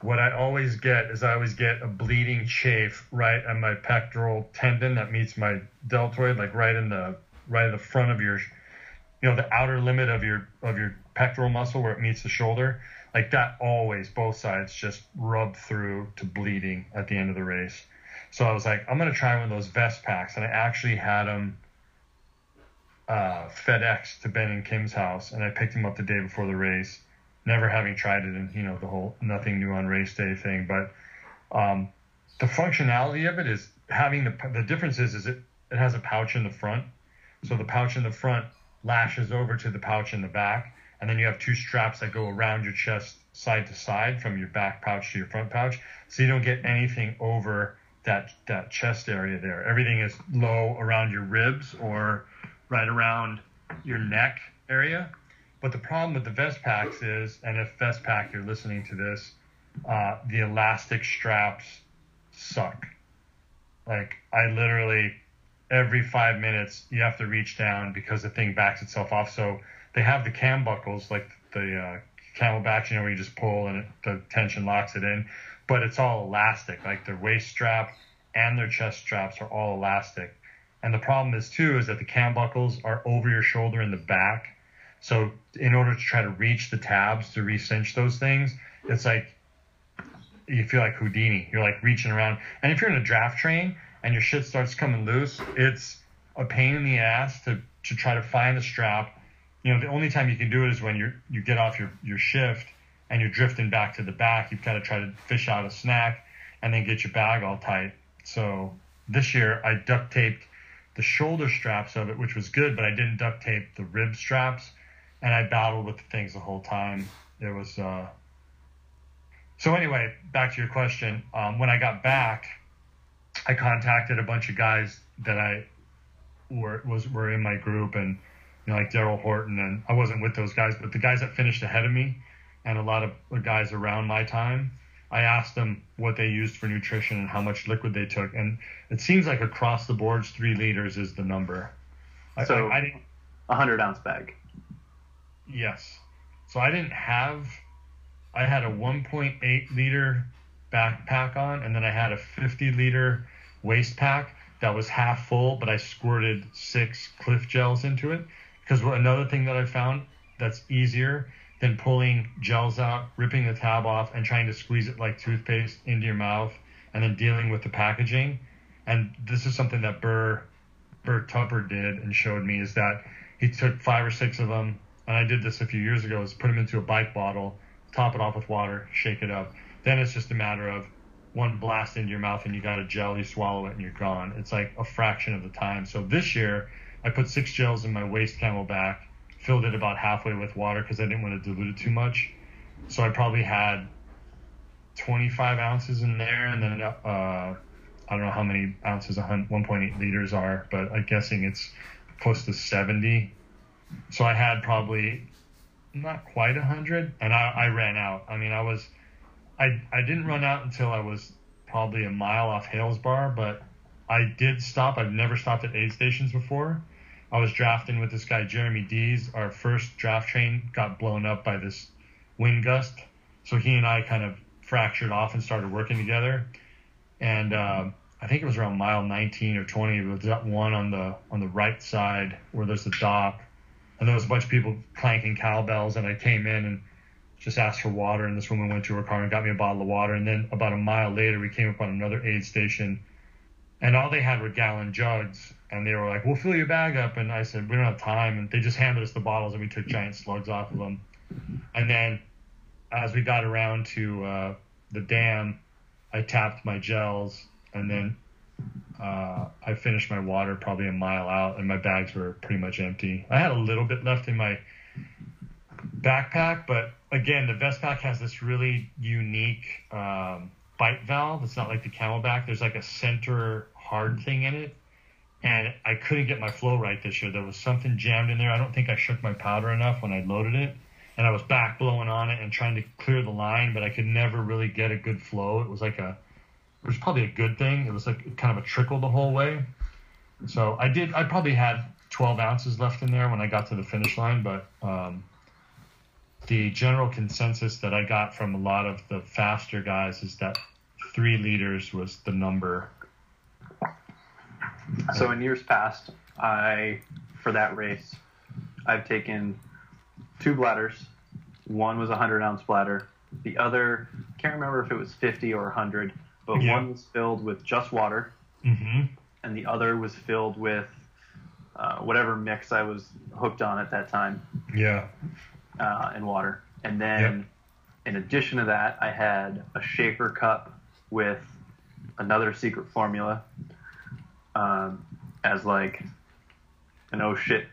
What I always get is I always get a bleeding chafe right on my pectoral tendon that meets my deltoid, like right in the right at the front of your, you know, the outer limit of your of your pectoral muscle where it meets the shoulder. Like that always, both sides just rub through to bleeding at the end of the race. So I was like, I'm gonna try one of those vest packs, and I actually had them uh, FedEx to Ben and Kim's house, and I picked them up the day before the race, never having tried it, and you know the whole nothing new on race day thing. But um, the functionality of it is having the the difference is is it it has a pouch in the front, so the pouch in the front lashes over to the pouch in the back, and then you have two straps that go around your chest side to side from your back pouch to your front pouch, so you don't get anything over that that chest area there. Everything is low around your ribs or right around your neck area. But the problem with the vest packs is, and if vest pack you're listening to this, uh, the elastic straps suck. Like I literally every five minutes you have to reach down because the thing backs itself off. So they have the cam buckles like the uh, CamelBaks, you know, where you just pull and it, the tension locks it in, but it's all elastic. Like their waist strap and their chest straps are all elastic. And the problem is too is that the cam buckles are over your shoulder in the back. So in order to try to reach the tabs to recinch those things, it's like you feel like Houdini. You're like reaching around. And if you're in a draft train and your shit starts coming loose, it's a pain in the ass to, to try to find the strap. You know, the only time you can do it is when you you get off your, your shift and you're drifting back to the back. You've got to try to fish out a snack and then get your bag all tight. So this year I duct taped the shoulder straps of it, which was good, but I didn't duct tape the rib straps, and I battled with the things the whole time. It was uh, so anyway, back to your question. Um, when I got back, I contacted a bunch of guys that I were was were in my group, and you know, like Daryl Horton, and I wasn't with those guys, but the guys that finished ahead of me, and a lot of guys around my time. I asked them what they used for nutrition and how much liquid they took, and it seems like across the boards, three liters is the number. So I, I didn't. A hundred ounce bag. Yes. So I didn't have I had a 1.8 liter backpack on, and then I had a 50 liter waist pack that was half full, but I squirted six Clif gels into it. Because another thing that I found that's easier than pulling gels out, ripping the tab off, and trying to squeeze it like toothpaste into your mouth, and then dealing with the packaging. And this is something that Burr Burr Tupper did and showed me is that he took five or six of them, and I did this a few years ago, is put them into a bike bottle top it off with water, shake it up. Then it's just a matter of one blast into your mouth and you got a gel, you swallow it and you're gone. It's like a fraction of the time. So this year, I put six gels in my waist CamelBak, filled it about halfway with water because I didn't want to dilute it too much. So I probably had 25 ounces in there, and then uh, I don't know how many ounces 1.8 liters are, but I'm guessing it's close to 70. So I had probably not quite a hundred, and I, I ran out. I mean, I was, I I didn't run out until I was probably a mile off Hales Bar, but I did stop. I've never stopped at aid stations before. I was drafting with this guy Jeremy Dees. Our first draft train got blown up by this wind gust, so he and I kind of fractured off and started working together. And uh, I think it was around mile 19 or 20. It was that one on the on the right side where there's the dock and there was a bunch of people clanking cowbells, and I came in and just asked for water, and this woman went to her car and got me a bottle of water. And then about a mile later, we came upon another aid station, and all they had were gallon jugs, and they were like, "We'll fill your bag up," and I said, "We don't have time," and they just handed us the bottles, and we took giant slugs off of them. And then, as we got around to uh, the dam, I tapped my gels, and then uh, I finished my water probably a mile out, and my bags were pretty much empty. I had a little bit left in my backpack, but again, the vest pack has this really unique um, bite valve. It's not like the CamelBak. There's like a center hard thing in it, and I couldn't get my flow right this year. There was something jammed in there. I don't think I shook my powder enough when I loaded it, and I was back blowing on it and trying to clear the line, but I could never really get a good flow. It was like a which is probably a good thing. It was like kind of a trickle the whole way. So I did. I probably had 12 ounces left in there when I got to the finish line, but um, the general consensus that I got from a lot of the faster guys is that three liters was the number. So in years past, I for that race, I've taken two bladders. One was a hundred ounce bladder. The other can't remember if it was 50 or 100 but yeah. one was filled with just water, mm-hmm. and the other was filled with uh, whatever mix I was hooked on at that time. Yeah. Uh, and water, and then yep. in addition to that, I had a shaker cup with another secret formula um, as like an oh shit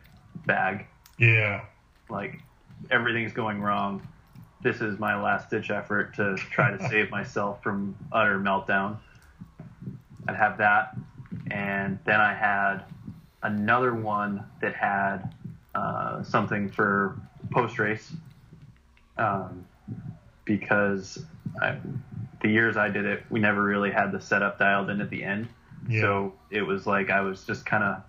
bag. Yeah. Like everything's going wrong this is my last ditch effort to try to save myself from utter meltdown. I'd have that, and then I had another one that had uh, something for post race, um, because I, the years I did it, we never really had the setup dialed in at the end. Yeah. So it was like I was just kind of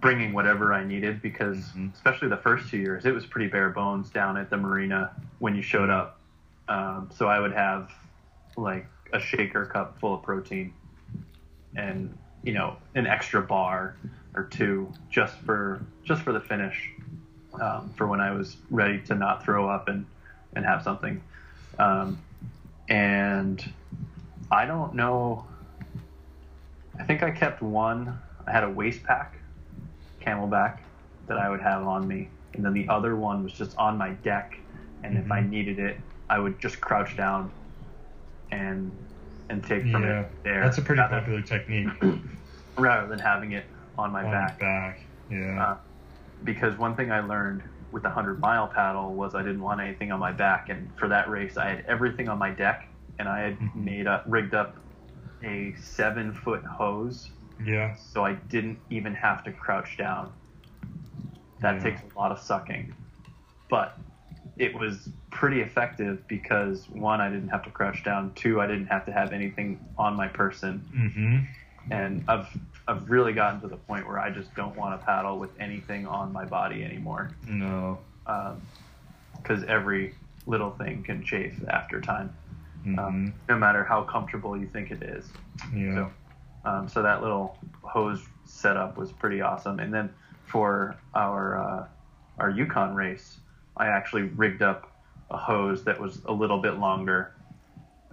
bringing whatever I needed because, mm-hmm. especially the first two years, it was pretty bare bones down at the marina when you showed up. Um, so I would have like a shaker cup full of protein, and you know, an extra bar or two just for just for the finish, um, for when I was ready to not throw up and and have something. Um, and I don't know. I think I kept one. I had a waist pack, CamelBak, that I would have on me, and then the other one was just on my deck. And if I Mhm. needed it, I would just crouch down and and take from Yeah, it there. that's a pretty rather, popular technique. rather than having it on my on back. back. Yeah. Uh, because one thing I learned with the 100 mile paddle was I didn't want anything on my back. And for that race, I had everything on my deck and I had Mhm. made up, rigged up a seven foot hose. Yeah. So I didn't even have to crouch down. That Yeah. takes a lot of sucking. But it was pretty effective because one, I didn't have to crouch down. Two, I didn't have to have anything on my person Mm-hmm. and I've I've really gotten to the point where I just don't want to paddle with anything on my body anymore No. because every little thing can chafe after time, hmm um, no matter how comfortable you think it is. yeah. So, um, so that little hose setup was pretty awesome. And then for our uh, our Yukon race, I actually rigged up a hose that was a little bit longer,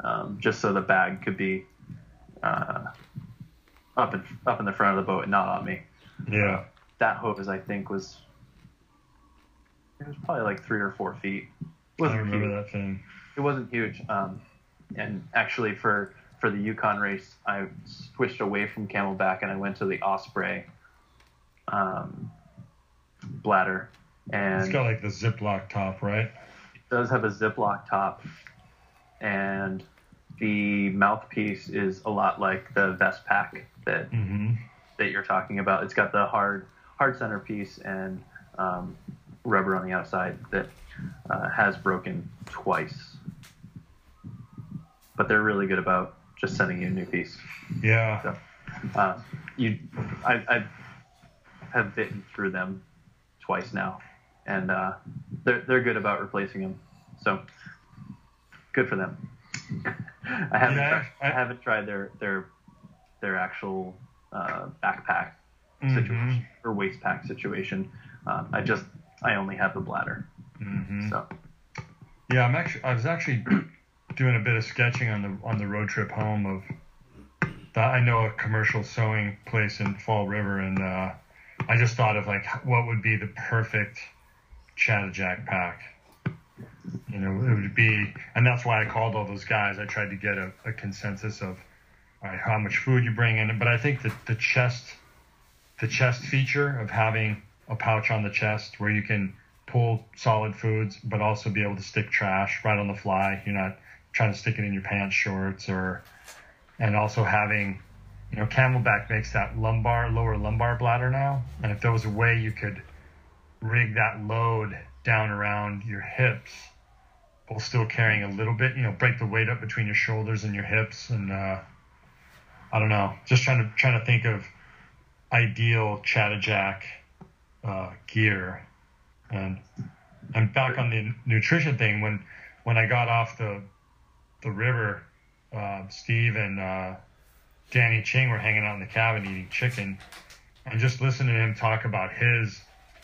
um, just so the bag could be uh, up in up in the front of the boat and not on me. yeah. That hose, I think, was it was probably like three or four feet. It wasn't remember huge that thing. it wasn't huge. Um, and actually, for for the Yukon race, I switched away from CamelBak and I went to the Osprey um, bladder, and It's got like the Ziploc top, right? it does have a Ziploc top, and the mouthpiece is a lot like the vest pack that Mm-hmm. that you're talking about. It's got the hard hard centerpiece and um, rubber on the outside that uh, has broken twice. But they're really good about just sending you a new piece. Yeah. So, uh, you, I, I have bitten through them twice now, and uh, they're they're good about replacing them. So good for them. I haven't Yeah, tried, I haven't tried their their their actual uh, backpack Mhm. situation or waist pack situation. Um, I just I only have the bladder. Mm-hmm. So Yeah, I'm actually. I was actually doing a bit of sketching on the on the road trip home of. I know a commercial sewing place in Fall River, and uh, I just thought of like what would be the perfect Chattajack pack. You know, it would be, and that's why I called all those guys. I tried to get a, a consensus of how much food you bring in, but I think that the chest, the chest feature of having a pouch on the chest where you can pull solid foods, but also be able to stick trash right on the fly. You're not trying to stick it in your pants shorts or, and also having, you know, CamelBak makes that lumbar, lower lumbar bladder now. And if there was a way you could rig that load down around your hips while still carrying a little bit, you know, break the weight up between your shoulders and your hips. And, uh, I don't know, just trying to, trying to think of ideal Chattajack, uh, gear and and back on the nutrition thing when when I got off the the river, uh, Steve and uh, Danny Ching were hanging out in the cabin eating chicken, and just listening to him talk about his.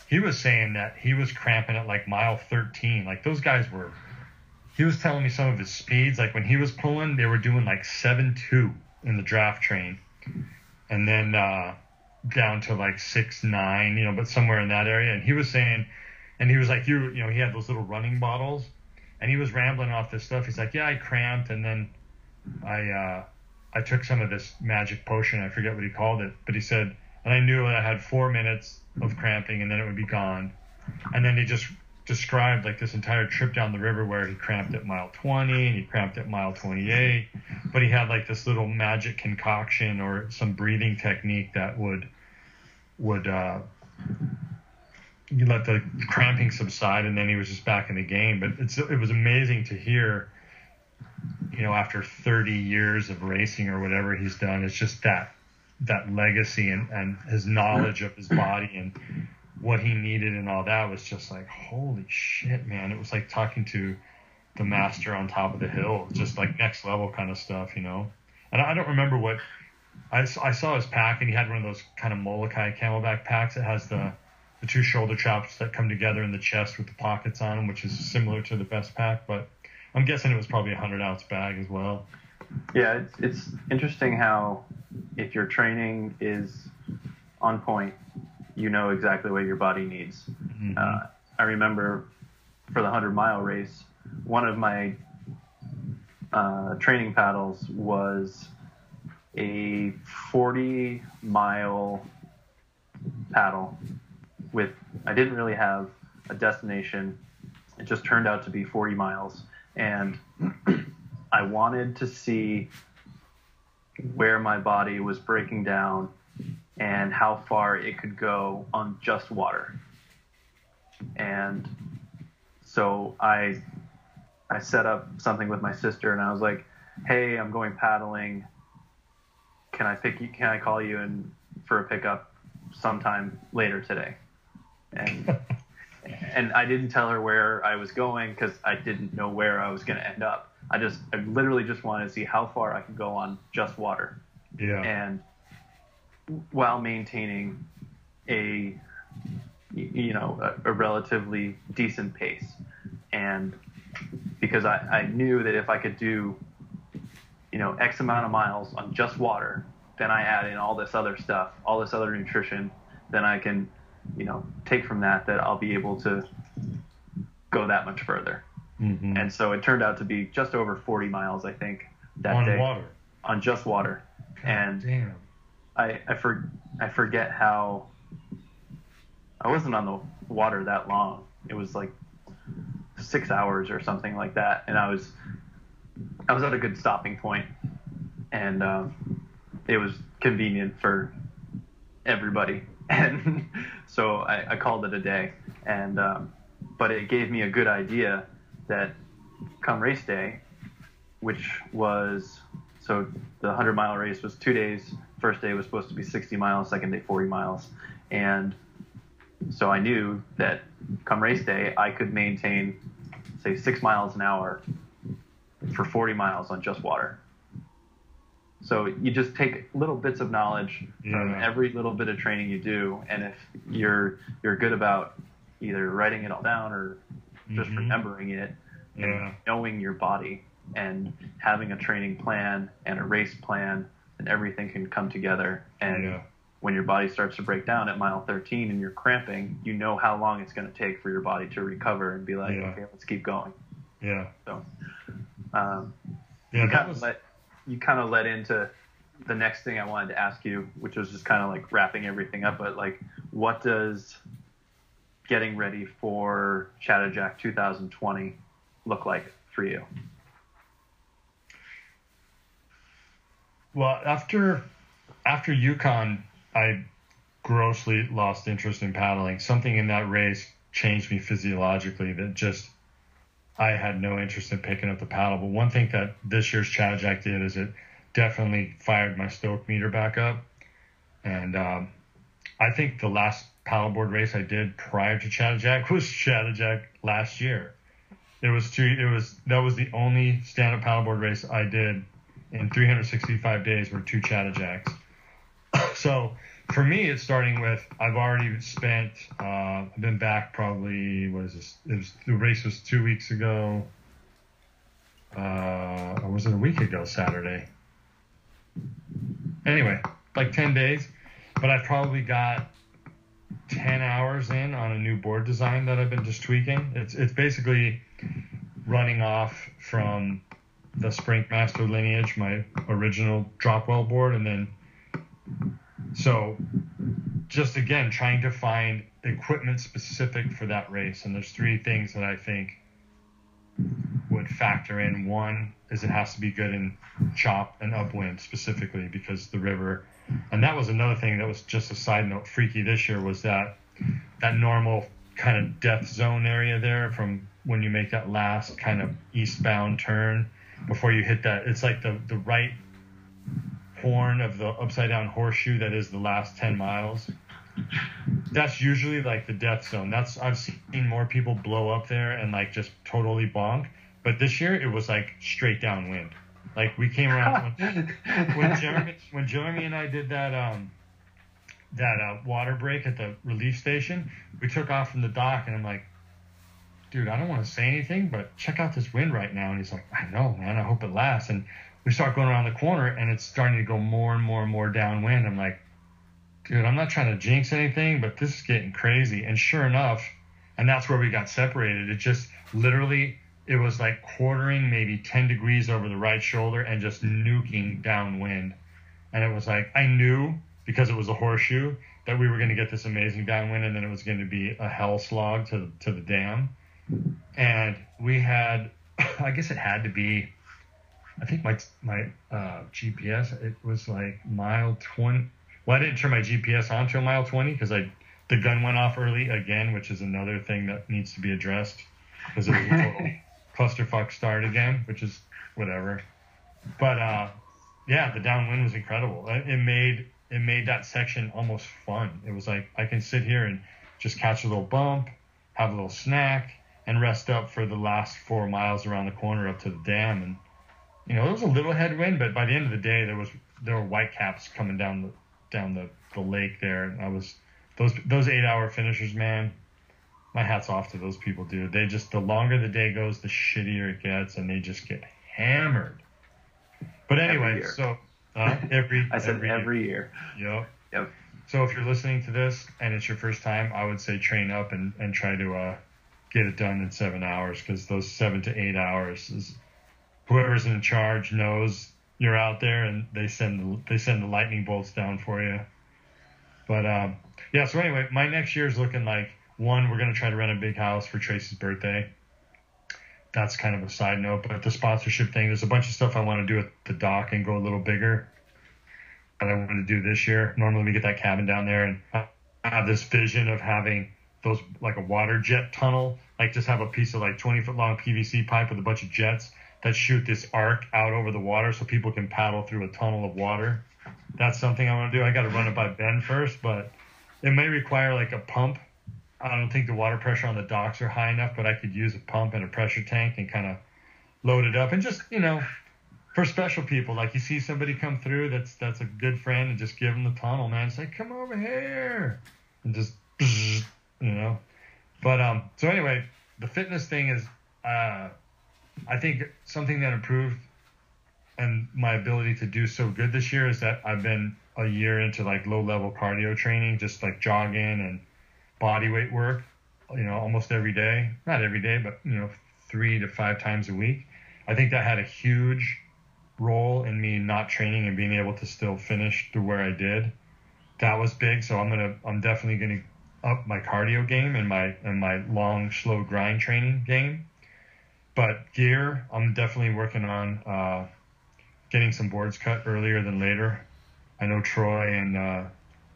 He was saying that he was cramping at like mile 13. Like those guys were. He was telling me some of his speeds. Like when he was pulling, they were doing like seven two in the draft train, and then uh, down to like six nine. You know, but somewhere in that area. And he was saying and he was like, you, you know, he had those little running bottles, and he was rambling off this stuff. He's like, yeah, I cramped, and then I, uh, I took some of this magic potion. I forget what he called it, but he said, and I knew that I had four minutes of cramping, and then it would be gone. And then he just described like this entire trip down the river where he cramped at mile 20 and he cramped at mile 28, but he had like this little magic concoction or some breathing technique that would would uh, you let the cramping subside and then he was just back in the game. But it's it was amazing to hear, you know, after 30 years of racing or whatever he's done, it's just that that legacy and, and his knowledge of his body and what he needed and all that was just like holy shit, man. It was like talking to the master on top of the hill, just like next level kind of stuff, you know. And I don't remember what I, I saw his pack and he had one of those kind of Molokai CamelBak packs. It has the the two shoulder straps that come together in the chest with the pockets on them, which is similar to the best pack. But I'm guessing it was probably a hundred ounce bag as well. Yeah, it's, it's interesting how if your training is on point, you know exactly what your body needs. Mhm. Uh, I remember for the 100 mile race, one of my uh, training paddles was a 40 mile paddle with, I didn't really have a destination. It just turned out to be 40 miles. And I wanted to see where my body was breaking down and how far it could go on just water. And so I I set up something with my sister and I was like, "Hey, I'm going paddling. Can I pick you can I call you in for a pickup sometime later today?" And and I didn't tell her where I was going cuz I didn't know where I was going to end up. I just I literally just wanted to see how far I could go on just water Yeah. and while maintaining a you know a, a relatively decent pace and because I, I knew that if I could do you know X amount of miles on just water then I add in all this other stuff all this other nutrition then I can you know take from that that I'll be able to go that much further Mhm. and so it turned out to be just over 40 miles I think that on day water. on just water and Damn. I I, for, I forget how I wasn't on the water that long. It was like six hours or something like that, and I was I was at a good stopping point, and um, it was convenient for everybody, and so I, I called it a day. And um, but it gave me a good idea that come race day, which was so the 100 mile race was two days. First day was supposed to be 60 miles, second day 40 miles. And so I knew that come race day, I could maintain, say, six miles an hour for 40 miles on just water. So you just take little bits of knowledge from Yeah. every little bit of training you do, and if you're you're good about either writing it all down or just Mhm. remembering it, and Yeah. knowing your body and having a training plan and a race plan and everything can come together and Yeah. when your body starts to break down at mile 13 and you're cramping you know how long it's going to take for your body to recover and be like okay let's keep going Yeah. so um, Yeah. That was. let you kind of led into the next thing I wanted to ask you, which was just kind of like wrapping everything up. But like, what does getting ready for Chattajack 2020 look like for you? Well, after after Yukon, I grossly lost interest in paddling. Something in that race changed me physiologically that just I had no interest in picking up the paddle. But one thing that this year's Chattajack did is it definitely fired my stoke meter back up. And um, I think the last paddleboard race I did prior to Chattajack was Chattajack last year. It was two. It was that was the only stand-up paddleboard race I did in 365 days were two Chattajacks. so for me, it's starting with I've already spent. Uh, I've been back probably what is this? It was the race was two weeks ago. Uh, or was it a week ago Saturday? Anyway, like 10 days, but I've probably got 10 hours in on a new board design that I've been just tweaking. It's it's basically running off from the Sprint Master lineage, my original Dropwell board, and then so just again trying to find equipment specific for that race. And there's three things that I think would factor in. One is it has to be good in chop and upwind specifically because the river. And that was another thing that was just a side note freaky this year was that that normal kind of death zone area there from when you make that last kind of eastbound turn before you hit that it's like the the right horn of the upside down horseshoe that is the last 10 miles that's usually like the death zone that's i've seen more people blow up there and like just totally bonk but this year it was like straight downwind Like we came around when, when Jeremy when Jeremy and I did that um that uh, water break at the relief station. We took off from the dock, and I'm like, dude, I don't want to say anything, but check out this wind right now. And he's like, I know, man. I hope it lasts. And we start going around the corner, and it's starting to go more and more and more downwind. I'm like, dude, I'm not trying to jinx anything, but this is getting crazy. And sure enough, and that's where we got separated. It just literally, it was like quartering maybe 10 degrees over the right shoulder and just nuking downwind. And it was like, I knew because it was a horseshoe that we were going to get this amazing downwind and then it was going to be a hell slog to, to the dam. And we had, I guess it had to be, I think my, my uh, GPS, it was like mile 20. Well, I didn't turn my GPS on till mile 20 because I, the gun went off early again, which is another thing that needs to be addressed because it was a total clusterfuck start again, which is whatever. But, uh, yeah, the downwind was incredible. It made it made that section almost fun. It was like I can sit here and just catch a little bump, have a little snack, and rest up for the last four miles around the corner up to the dam. And you know, it was a little headwind, but by the end of the day, there was there were white caps coming down the down the, the lake there. And I was those those eight hour finishers, man. My hat's off to those people, dude. They just the longer the day goes, the shittier it gets, and they just get hammered. But anyway, so uh, every I said every, every year. Yep. Yep. So if you're listening to this and it's your first time, I would say train up and, and try to uh, get it done in seven hours because those seven to eight hours is whoever's in charge knows you're out there and they send the, they send the lightning bolts down for you. But um, yeah, so anyway, my next year is looking like one, we're gonna try to rent a big house for Tracy's birthday. That's kind of a side note, but the sponsorship thing, there's a bunch of stuff I want to do at the dock and go a little bigger. That I want to do this year. Normally we get that cabin down there, and I have this vision of having those like a water jet tunnel, like just have a piece of like 20 foot long PVC pipe with a bunch of jets that shoot this arc out over the water so people can paddle through a tunnel of water. That's something I want to do. I got to run it by Ben first, but it may require like a pump. I don't think the water pressure on the docks are high enough, but I could use a pump and a pressure tank and kind of load it up and just, you know, for special people, like you see somebody come through that's that's a good friend and just give them the tunnel, man. Say, come over here, and just you know. But um, so anyway, the fitness thing is, uh, I think something that improved and my ability to do so good this year is that I've been a year into like low level cardio training, just like jogging and body weight work, you know, almost every day. Not every day, but you know, three to five times a week. I think that had a huge role in me not training and being able to still finish to where I did. That was big. So I'm gonna, I'm definitely gonna up my cardio game and my and my long, slow grind training game. But gear, I'm definitely working on uh, getting some boards cut earlier than later. I know Troy and uh,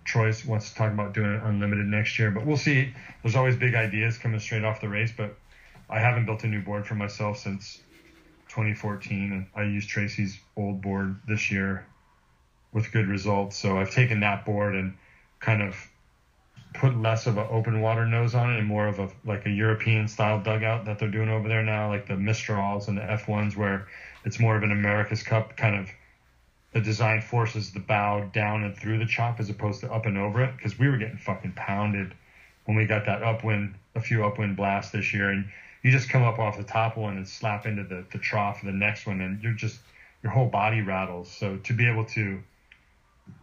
Troy wants to talk about doing unlimited next year, but we'll see. There's always big ideas coming straight off the race, but I haven't built a new board for myself since 2014, and I used Tracy's old board this year with good results. So I've taken that board and kind of put less of an open water nose on it and more of a like a European style dugout that they're doing over there now, like the Mistrals and the F1s, where it's more of an America's Cup kind of. The design forces the bow down and through the chop as opposed to up and over it because we were getting fucking pounded when we got that upwind, a few upwind blasts this year, and you just come up off the top one and slap into the, the trough of the next one, and you're just your whole body rattles. So to be able to,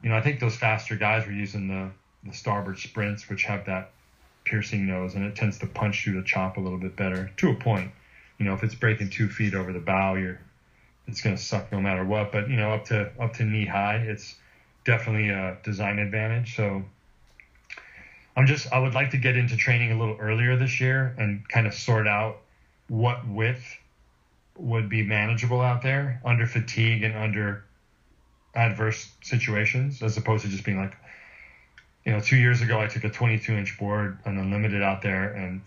you know, I think those faster guys were using the the starboard sprints, which have that piercing nose, and it tends to punch through the chop a little bit better to a point. You know, if it's breaking two feet over the bow, you're it's going to suck no matter what. But you know, up to up to knee high, it's definitely a design advantage. So I'm just I would like to get into training a little earlier this year and kind of sort out what width would be manageable out there under fatigue and under adverse situations, as opposed to just being like, you know, two years ago I took a 22 inch board and unlimited out there, and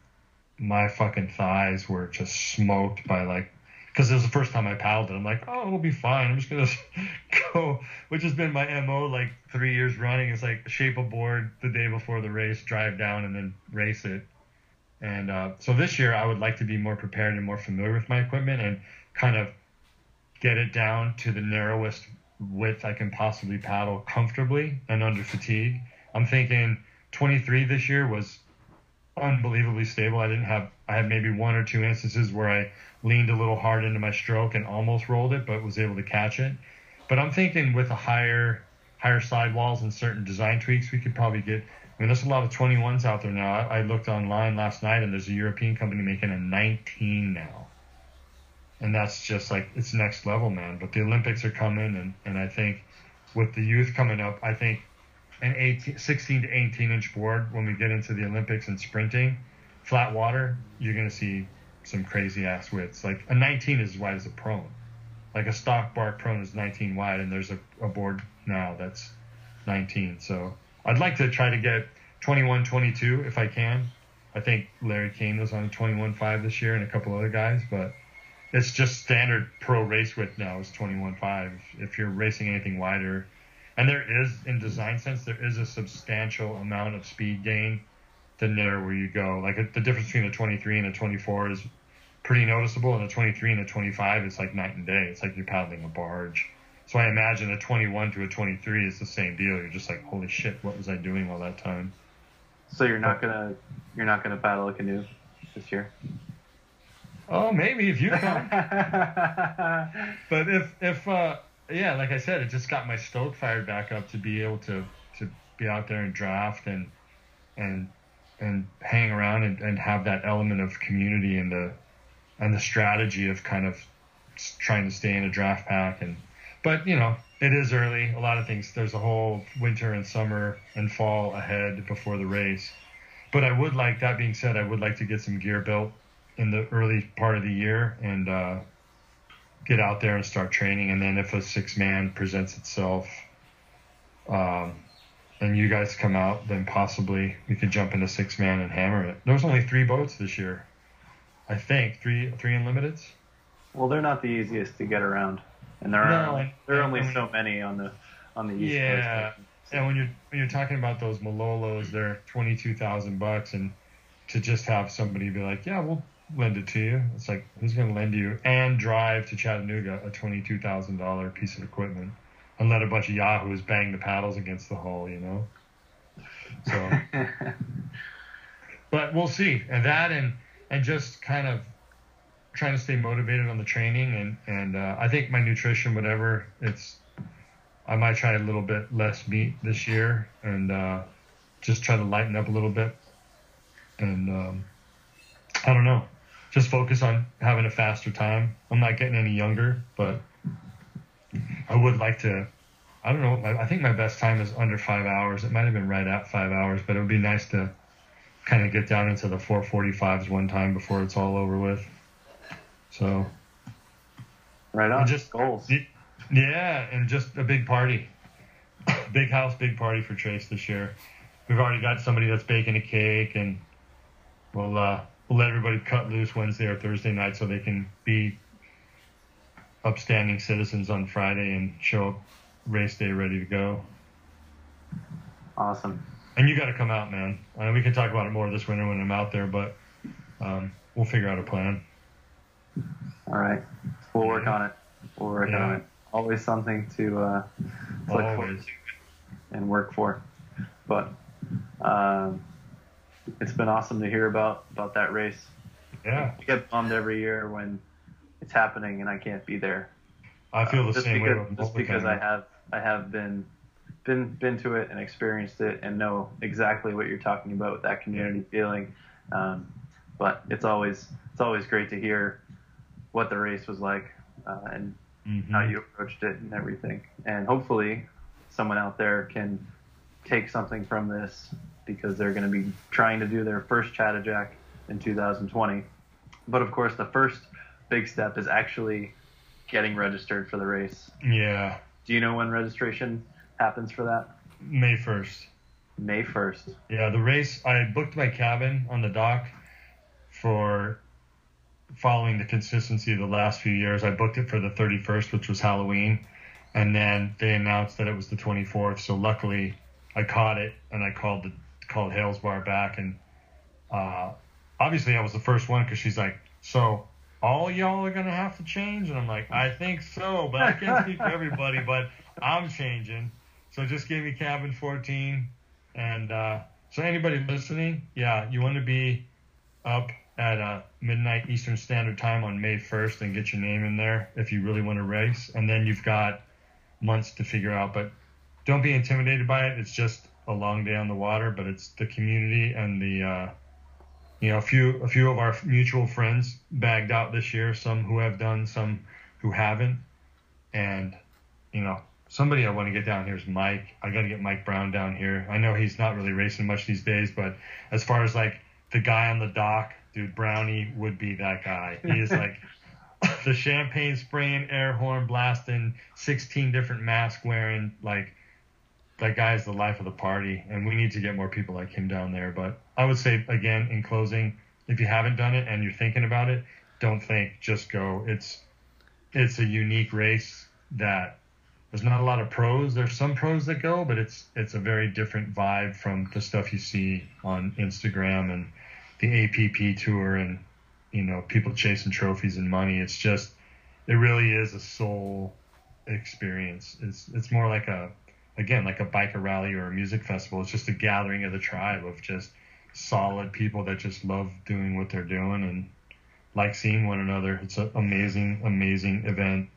my fucking thighs were just smoked by like, because it was the first time I paddled it. I'm like, oh, it'll be fine. I'm just gonna go, which has been my mo like three years running. It's like shape a board the day before the race, drive down, and then race it. And uh, so this year I would like to be more prepared and more familiar with my equipment and kind of get it down to the narrowest width I can possibly paddle comfortably and under fatigue. I'm thinking 23 this year was unbelievably stable. I didn't have I had maybe one or two instances where I leaned a little hard into my stroke and almost rolled it, but was able to catch it. But I'm thinking with a higher higher sidewalls and certain design tweaks, we could probably get. I mean, there's a lot of 21s out there now. I, I looked online last night, and there's a European company making a 19 now, and that's just like it's next level, man. But the Olympics are coming, and and I think with the youth coming up, I think an 18, 16 to 18 inch board when we get into the Olympics and sprinting, flat water, you're gonna see some crazy ass widths. Like a 19 is as wide as a prone. Like a stock Bark prone is 19 wide, and there's a, a board now that's 19. So I'd like to try to get 21, 22 if I can. I think Larry Cain was on a 21.5 this year and a couple other guys, but it's just standard pro race width now is 21.5. If you're racing anything wider, and there is in design sense, there is a substantial amount of speed gain the narrower you go. Like the difference between a 23 and a 24 is pretty noticeable, and a 23 and a 25 is like night and day. It's like you're paddling a barge. So I imagine a 21 to a 23 is the same deal. You're just like, holy shit, what was I doing all that time? So you're not gonna you're not gonna paddle a canoe this year? Oh, maybe if you come. but if if uh, yeah, like I said, it just got my stoke fired back up to be able to to be out there and draft and and and hang around and, and have that element of community and the and the strategy of kind of trying to stay in a draft pack and but you know it is early. A lot of things there's a whole winter and summer and fall ahead before the race. But i would like that being said i would like to get some gear built in the early part of the year and uh, get out there and start training and then if a six man presents itself um, and you guys come out then possibly we could jump into six man and hammer it. There's only three boats this year i think. Three three unlimiteds? Well they're not the easiest to get around and there are No, only, there are only so many on the on the east Yeah, coast. and when you're when you're talking about those Malolos, they're twenty two thousand bucks, and to just have somebody be like, "Yeah, we'll lend it to you," it's like, who's going to lend you? And drive to Chattanooga a twenty two thousand dollar piece of equipment and let a bunch of yahoos bang the paddles against the hull, you know? So, but we'll see, and that and and just kind of trying to stay motivated on the training and and uh, I think my nutrition, whatever, it's I might try a little bit less meat this year and uh, just try to lighten up a little bit. And um, I don't know, just focus on having a faster time. I'm not getting any younger, but I would like to. I don't know. I think my best time is under five hours. It might have been right at five hours, but it would be nice to kind of get down into the 445s one time before it's all over with. So right on. Just- goals. Yeah, and just a big party. big house, big party for Trace this year. We've already got somebody that's baking a cake, and we'll uh, let everybody cut loose Wednesday or Thursday night so they can be upstanding citizens on Friday and show up race day ready to go. Awesome. And you got to come out, man. Uh, we can talk about it more this winter when I'm out there, but um, we'll figure out a plan. All right. We'll work on it. We'll work Yeah. on it. Always something to, uh, to look forward Always. to and work for. But um, it's been awesome to hear about about that race. Yeah, I get bummed every year when it's happening and I can't be there. I feel the just same because, way. Just because I have I have been been been to it and experienced it and know exactly what you're talking about with that community feeling. Um, but it's always it's always great to hear what the race was like uh, and Mhm. how you approached it and everything. And hopefully, someone out there can take something from this because they're going to be trying to do their first Chattajack in 2020. But of course, the first big step is actually getting registered for the race. Yeah, Do you know when registration happens for that? May 1st. May 1st. Yeah, the race, I booked my cabin on the dock for following the consistency of the last few years. I booked it for the 31st, which was Halloween. And then they announced that it was the 24th. So luckily I caught it and I called the, called Hales Bar back. And, uh, obviously I was the first one because she's like, so all y'all are gonna have to change, and I'm like, I think so, but I can't speak for everybody, but I'm changing. So just give me cabin 14, and uh, so anybody listening, yeah, you want to be up at uh, midnight Eastern Standard Time on May 1st and get your name in there if you really want to race, and then you've got months to figure out. But don't be intimidated by it. It's just a long day on the water, but it's the community and the uh, you know, a few a few of our mutual friends bagged out this year. Some who have done, some who haven't, and you know, somebody I want to get down here is Mike. I got to get Mike Brown down here. I know he's not really racing much these days, but as far as like the guy on the dock, dude, Brownie would be that guy. He is like the champagne spraying, air horn blasting, 16 different mask wearing, like that guy is the life of the party, and we need to get more people like him down there. But I would say again in closing, if you haven't done it and you're thinking about it, don't think, just go. It's it's a unique race that there's not a lot of pros. There's some pros that go, but it's it's a very different vibe from the stuff you see on Instagram and the APP tour and you know people chasing trophies and money. It's just it really is a soul experience. It's it's more like a again like a biker rally or a music festival. It's just a gathering of the tribe of just solid people that just love doing what they're doing and like seeing one another. It's an amazing, amazing event.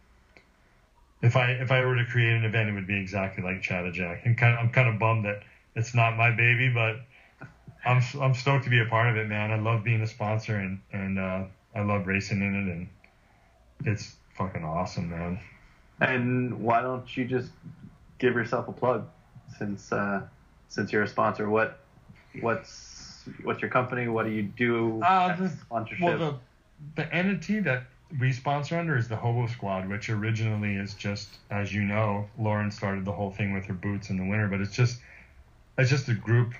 If I if I were to create an event, it would be exactly like Chattajack. And kind of, I'm kind of bummed that it's not my baby, but I'm I'm stoked to be a part of it, man. I love being a sponsor and and uh, I love racing in it, and it's fucking awesome, man. And why don't you just give yourself a plug, since uh, since you're a sponsor? What what's what's your company? What do you do? Uh, the, sponsorship. Well, the the entity that we sponsor under is the Hobo Squad, which originally is just, as you know, Lauren started the whole thing with her boots in the winter, but it's just it's just a group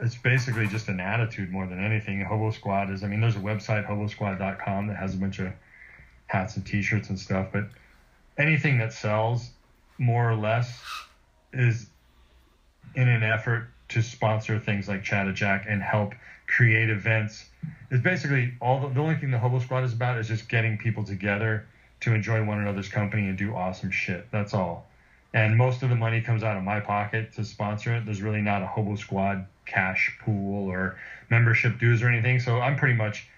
it's basically just an attitude more than anything. Hobo Squad is, I mean, there's a website, hobosquad.com, that has a bunch of hats and t-shirts and stuff, but anything that sells more or less is in an effort to sponsor things like Chattajack and help create events. It's basically all the, the only thing the Hobo Squad is about is just getting people together to enjoy one another's company and do awesome shit. That's all. And most of the money comes out of my pocket to sponsor it. There's really not a Hobo Squad cash pool or membership dues or anything. So I'm pretty much,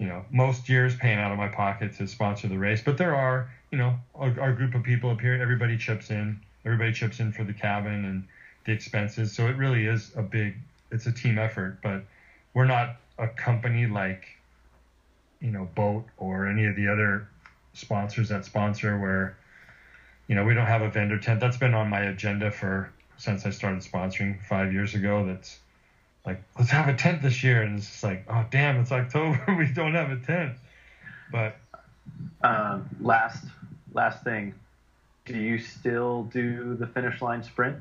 you know, most years paying out of my pocket to sponsor the race. But there are, you know, our, group of people up here, everybody chips in. Everybody chips in for the cabin and the expenses. So it really is a big, it's a team effort. But we're not a company like, you know, Bote or any of the other sponsors that sponsor where, you know, we don't have a vendor tent. That's been on my agenda for since I started sponsoring five years ago. That's like, let's have a tent this year, and it's just like, oh damn, it's October, we don't have a tent. But um, last last thing, do you still do the finish line sprint?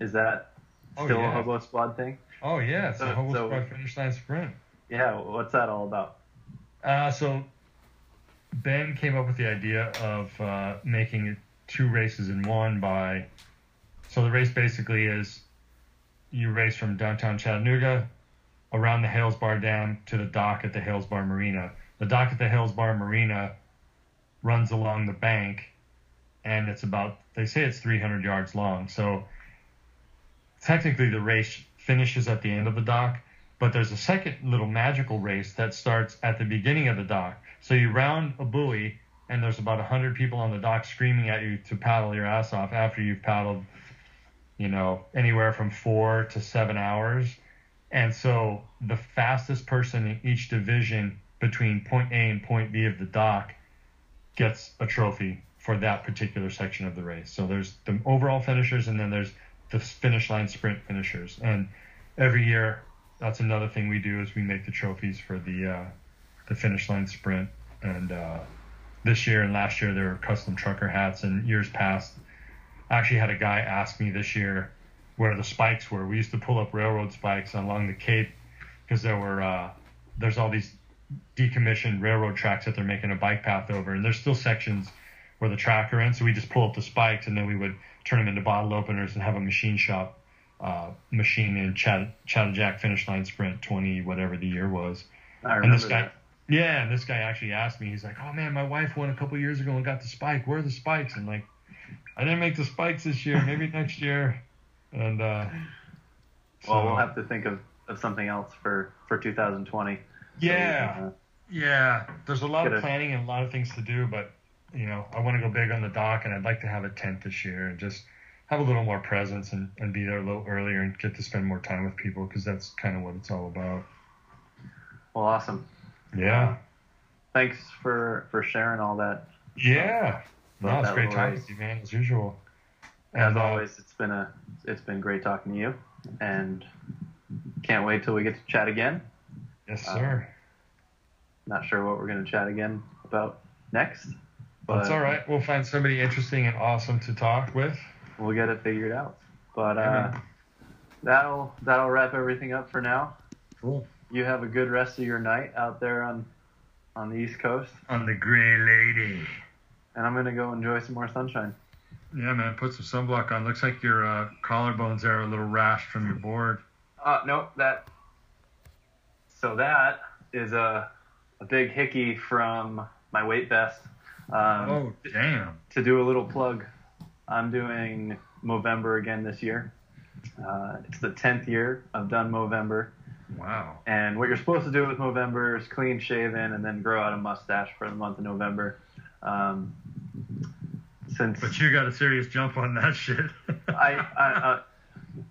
Is that oh, still yeah. a Hobo Squad thing? Oh yeah, it's so, a Hobo so, Squad finish line sprint. Yeah, what's that all about? Uh, so Ben came up with the idea of uh, making two races in one by so the race basically is you race from downtown Chattanooga around the Hales Bar Dam to the dock at the Hales Bar Marina. The dock at the Hales Bar Marina runs along the bank and it's about they say it's 300 yards long. So technically the race finishes at the end of the dock, but there's a second little magical race that starts at the beginning of the dock. So you round a buoy and there's about 100 people on the dock screaming at you to paddle your ass off after you've paddled you know, anywhere from four to seven hours. And so the fastest person in each division between point A and point B of the dock gets a trophy for that particular section of the race. So there's the overall finishers and then there's the finish line sprint finishers. And every year, that's another thing we do is we make the trophies for the uh, the finish line sprint. And uh, this year and last year there were custom trucker hats, and years past I actually had a guy ask me this year where the spikes were. We used to pull up railroad spikes along the Cape because there were uh, there's all these decommissioned railroad tracks that they're making a bike path over, and there's still sections where the track are in. So we just pull up the spikes and then we would turn them into bottle openers and have a machine shop uh, machine in Chat- Chattajack finish line sprint 20 whatever the year was. I remember and this guy, that. Yeah, and this guy actually asked me. He's like, "Oh man, my wife won a couple years ago and got the spike. Where are the spikes?" And like, I didn't make the spikes this year. Maybe next year. And uh, Well, so- we'll have to think of, of something else for, for 2020. So Yeah. can, uh, Yeah, there's a lot Get of a- planning and a lot of things to do, but you know, I want to go big on the dock, and I'd like to have a tent this year and just have a little more presence and, and be there a little earlier and get to spend more time with people because that's kind of what it's all about. well, awesome. Yeah, Thanks for, for sharing all that. yeah. No, it's great talking to you, man, as usual. As And, uh, always, it's been a it's been great talking to you, and can't wait till we get to chat again. yes, uh, sir. Not sure what we're going to chat again about next, but That's all right. We'll find somebody interesting and awesome to talk with. we'll get it figured out. But uh, that'll that'll wrap everything up for now. Cool. You have a good rest of your night out there on on the East Coast, On the Gray Lady. And I'm going to go enjoy some more sunshine. Yeah, man. Put some sunblock on. Looks like your uh, collarbones there are a little rashed from your board. Uh, no, that. So that is a a big hickey from my weight vest. Um, oh, damn. To do a little plug, I'm doing Movember again this year. Uh, it's the tenth year I've done Movember, Wow. and what you're supposed to do with Movember is clean shaven and then grow out a mustache for the month of November. Um, since But you got a serious jump on that shit. I, I, uh,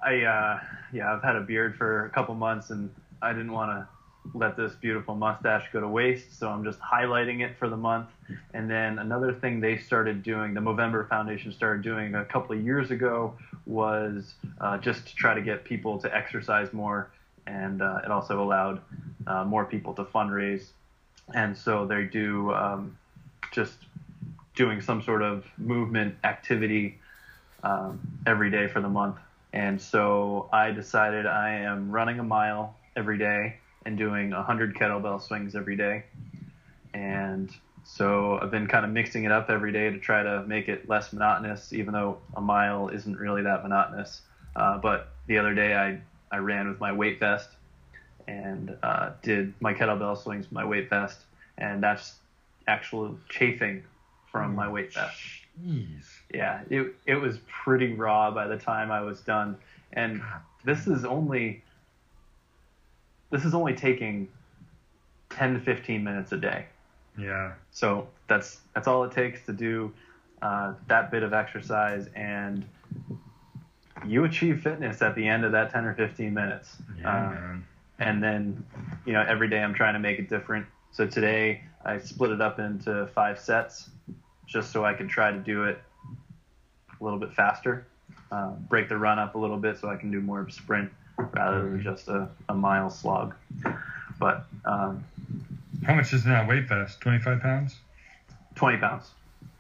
I, uh, yeah, I've had a beard for a couple months, and I didn't want to let this beautiful mustache go to waste, so I'm just highlighting it for the month. And then another thing they started doing, the Movember Foundation started doing a couple of years ago, was uh, just to try to get people to exercise more, and uh, it also allowed uh, more people to fundraise. And so they do um, just doing some sort of movement activity um, every day for the month. And so I decided I am running a mile every day and doing 100 kettlebell swings every day. And so I've been kind of mixing it up every day to try to make it less monotonous, even though a mile isn't really that monotonous. Uh, but the other day I, I ran with my weight vest and uh, did my kettlebell swings with my weight vest. And that's actual chafing from my weight vest Jeez. yeah, it it was pretty raw by the time I was done. And this is only this is only taking 10 to 15 minutes a day. Yeah. So that's that's all it takes to do uh, that bit of exercise, and you achieve fitness at the end of that 10 or 15 minutes. Yeah, Uh, and then you know every day i'm trying to make it different so today i split it up into five sets just so i could try to do it a little bit faster uh, break the run up a little bit so i can do more of a sprint rather than just a, a mile slog but um, How much is that weight vest? 25 pounds? 20 pounds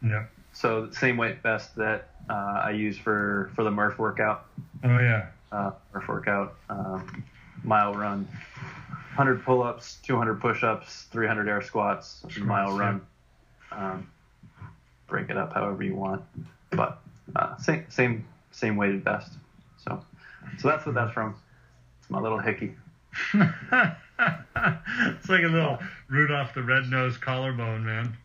Yeah. so the same weight vest that uh, i use for for the murph workout Oh, yeah. uh, Murph workout, um, mile run, 100 pull-ups, 200 push-ups, 300 air squats, a mile Squats, run. Um, break it up however you want, but uh, same same same weighted vest. So so that's what that's from. It's my little hickey. it's like a little Rudolph the Red-Nosed collarbone, man.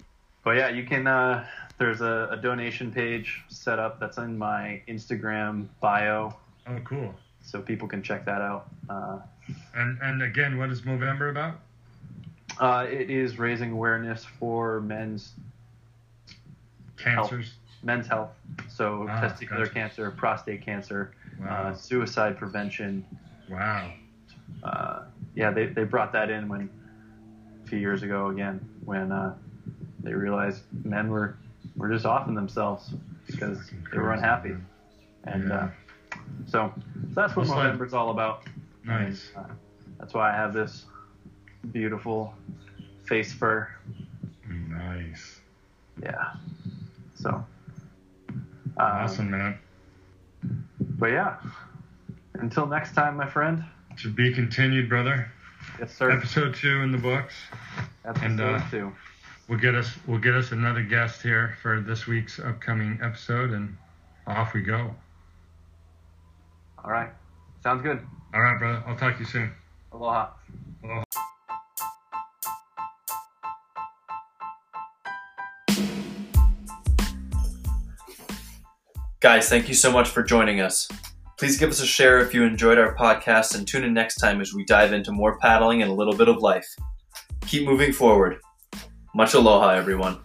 But yeah, you can. Uh, there's a, a donation page set up that's in my Instagram bio, Oh, cool. so people can check that out. Uh, And and again, what is Movember about? uh, it is raising awareness for men's Cancers. men's health. So Ah, testicular gotcha. cancer, prostate cancer, Wow. uh, suicide prevention. wow. Uh, yeah, they, they brought that in when a few years ago again when uh, they realized men were were just offing themselves because Fucking they were unhappy. man. And Yeah. uh, so, so that's what like- Movember's all about. Nice. And, uh, that's why I have this beautiful face fur. Nice. Yeah. So. Um, Awesome, man. But yeah. Until next time, my friend. To be continued, brother. Yes, sir. Episode two in the books. Episode and, uh, two. We'll get us we'll get us another guest here for this week's upcoming episode, and off we go. All right. Sounds good. All right, brother. I'll talk to you soon. Aloha. Aloha. Guys, thank you so much for joining us. Please give us a share if you enjoyed our podcast and tune in next time as we dive into more paddling and a little bit of life. Keep moving forward. Much aloha, everyone.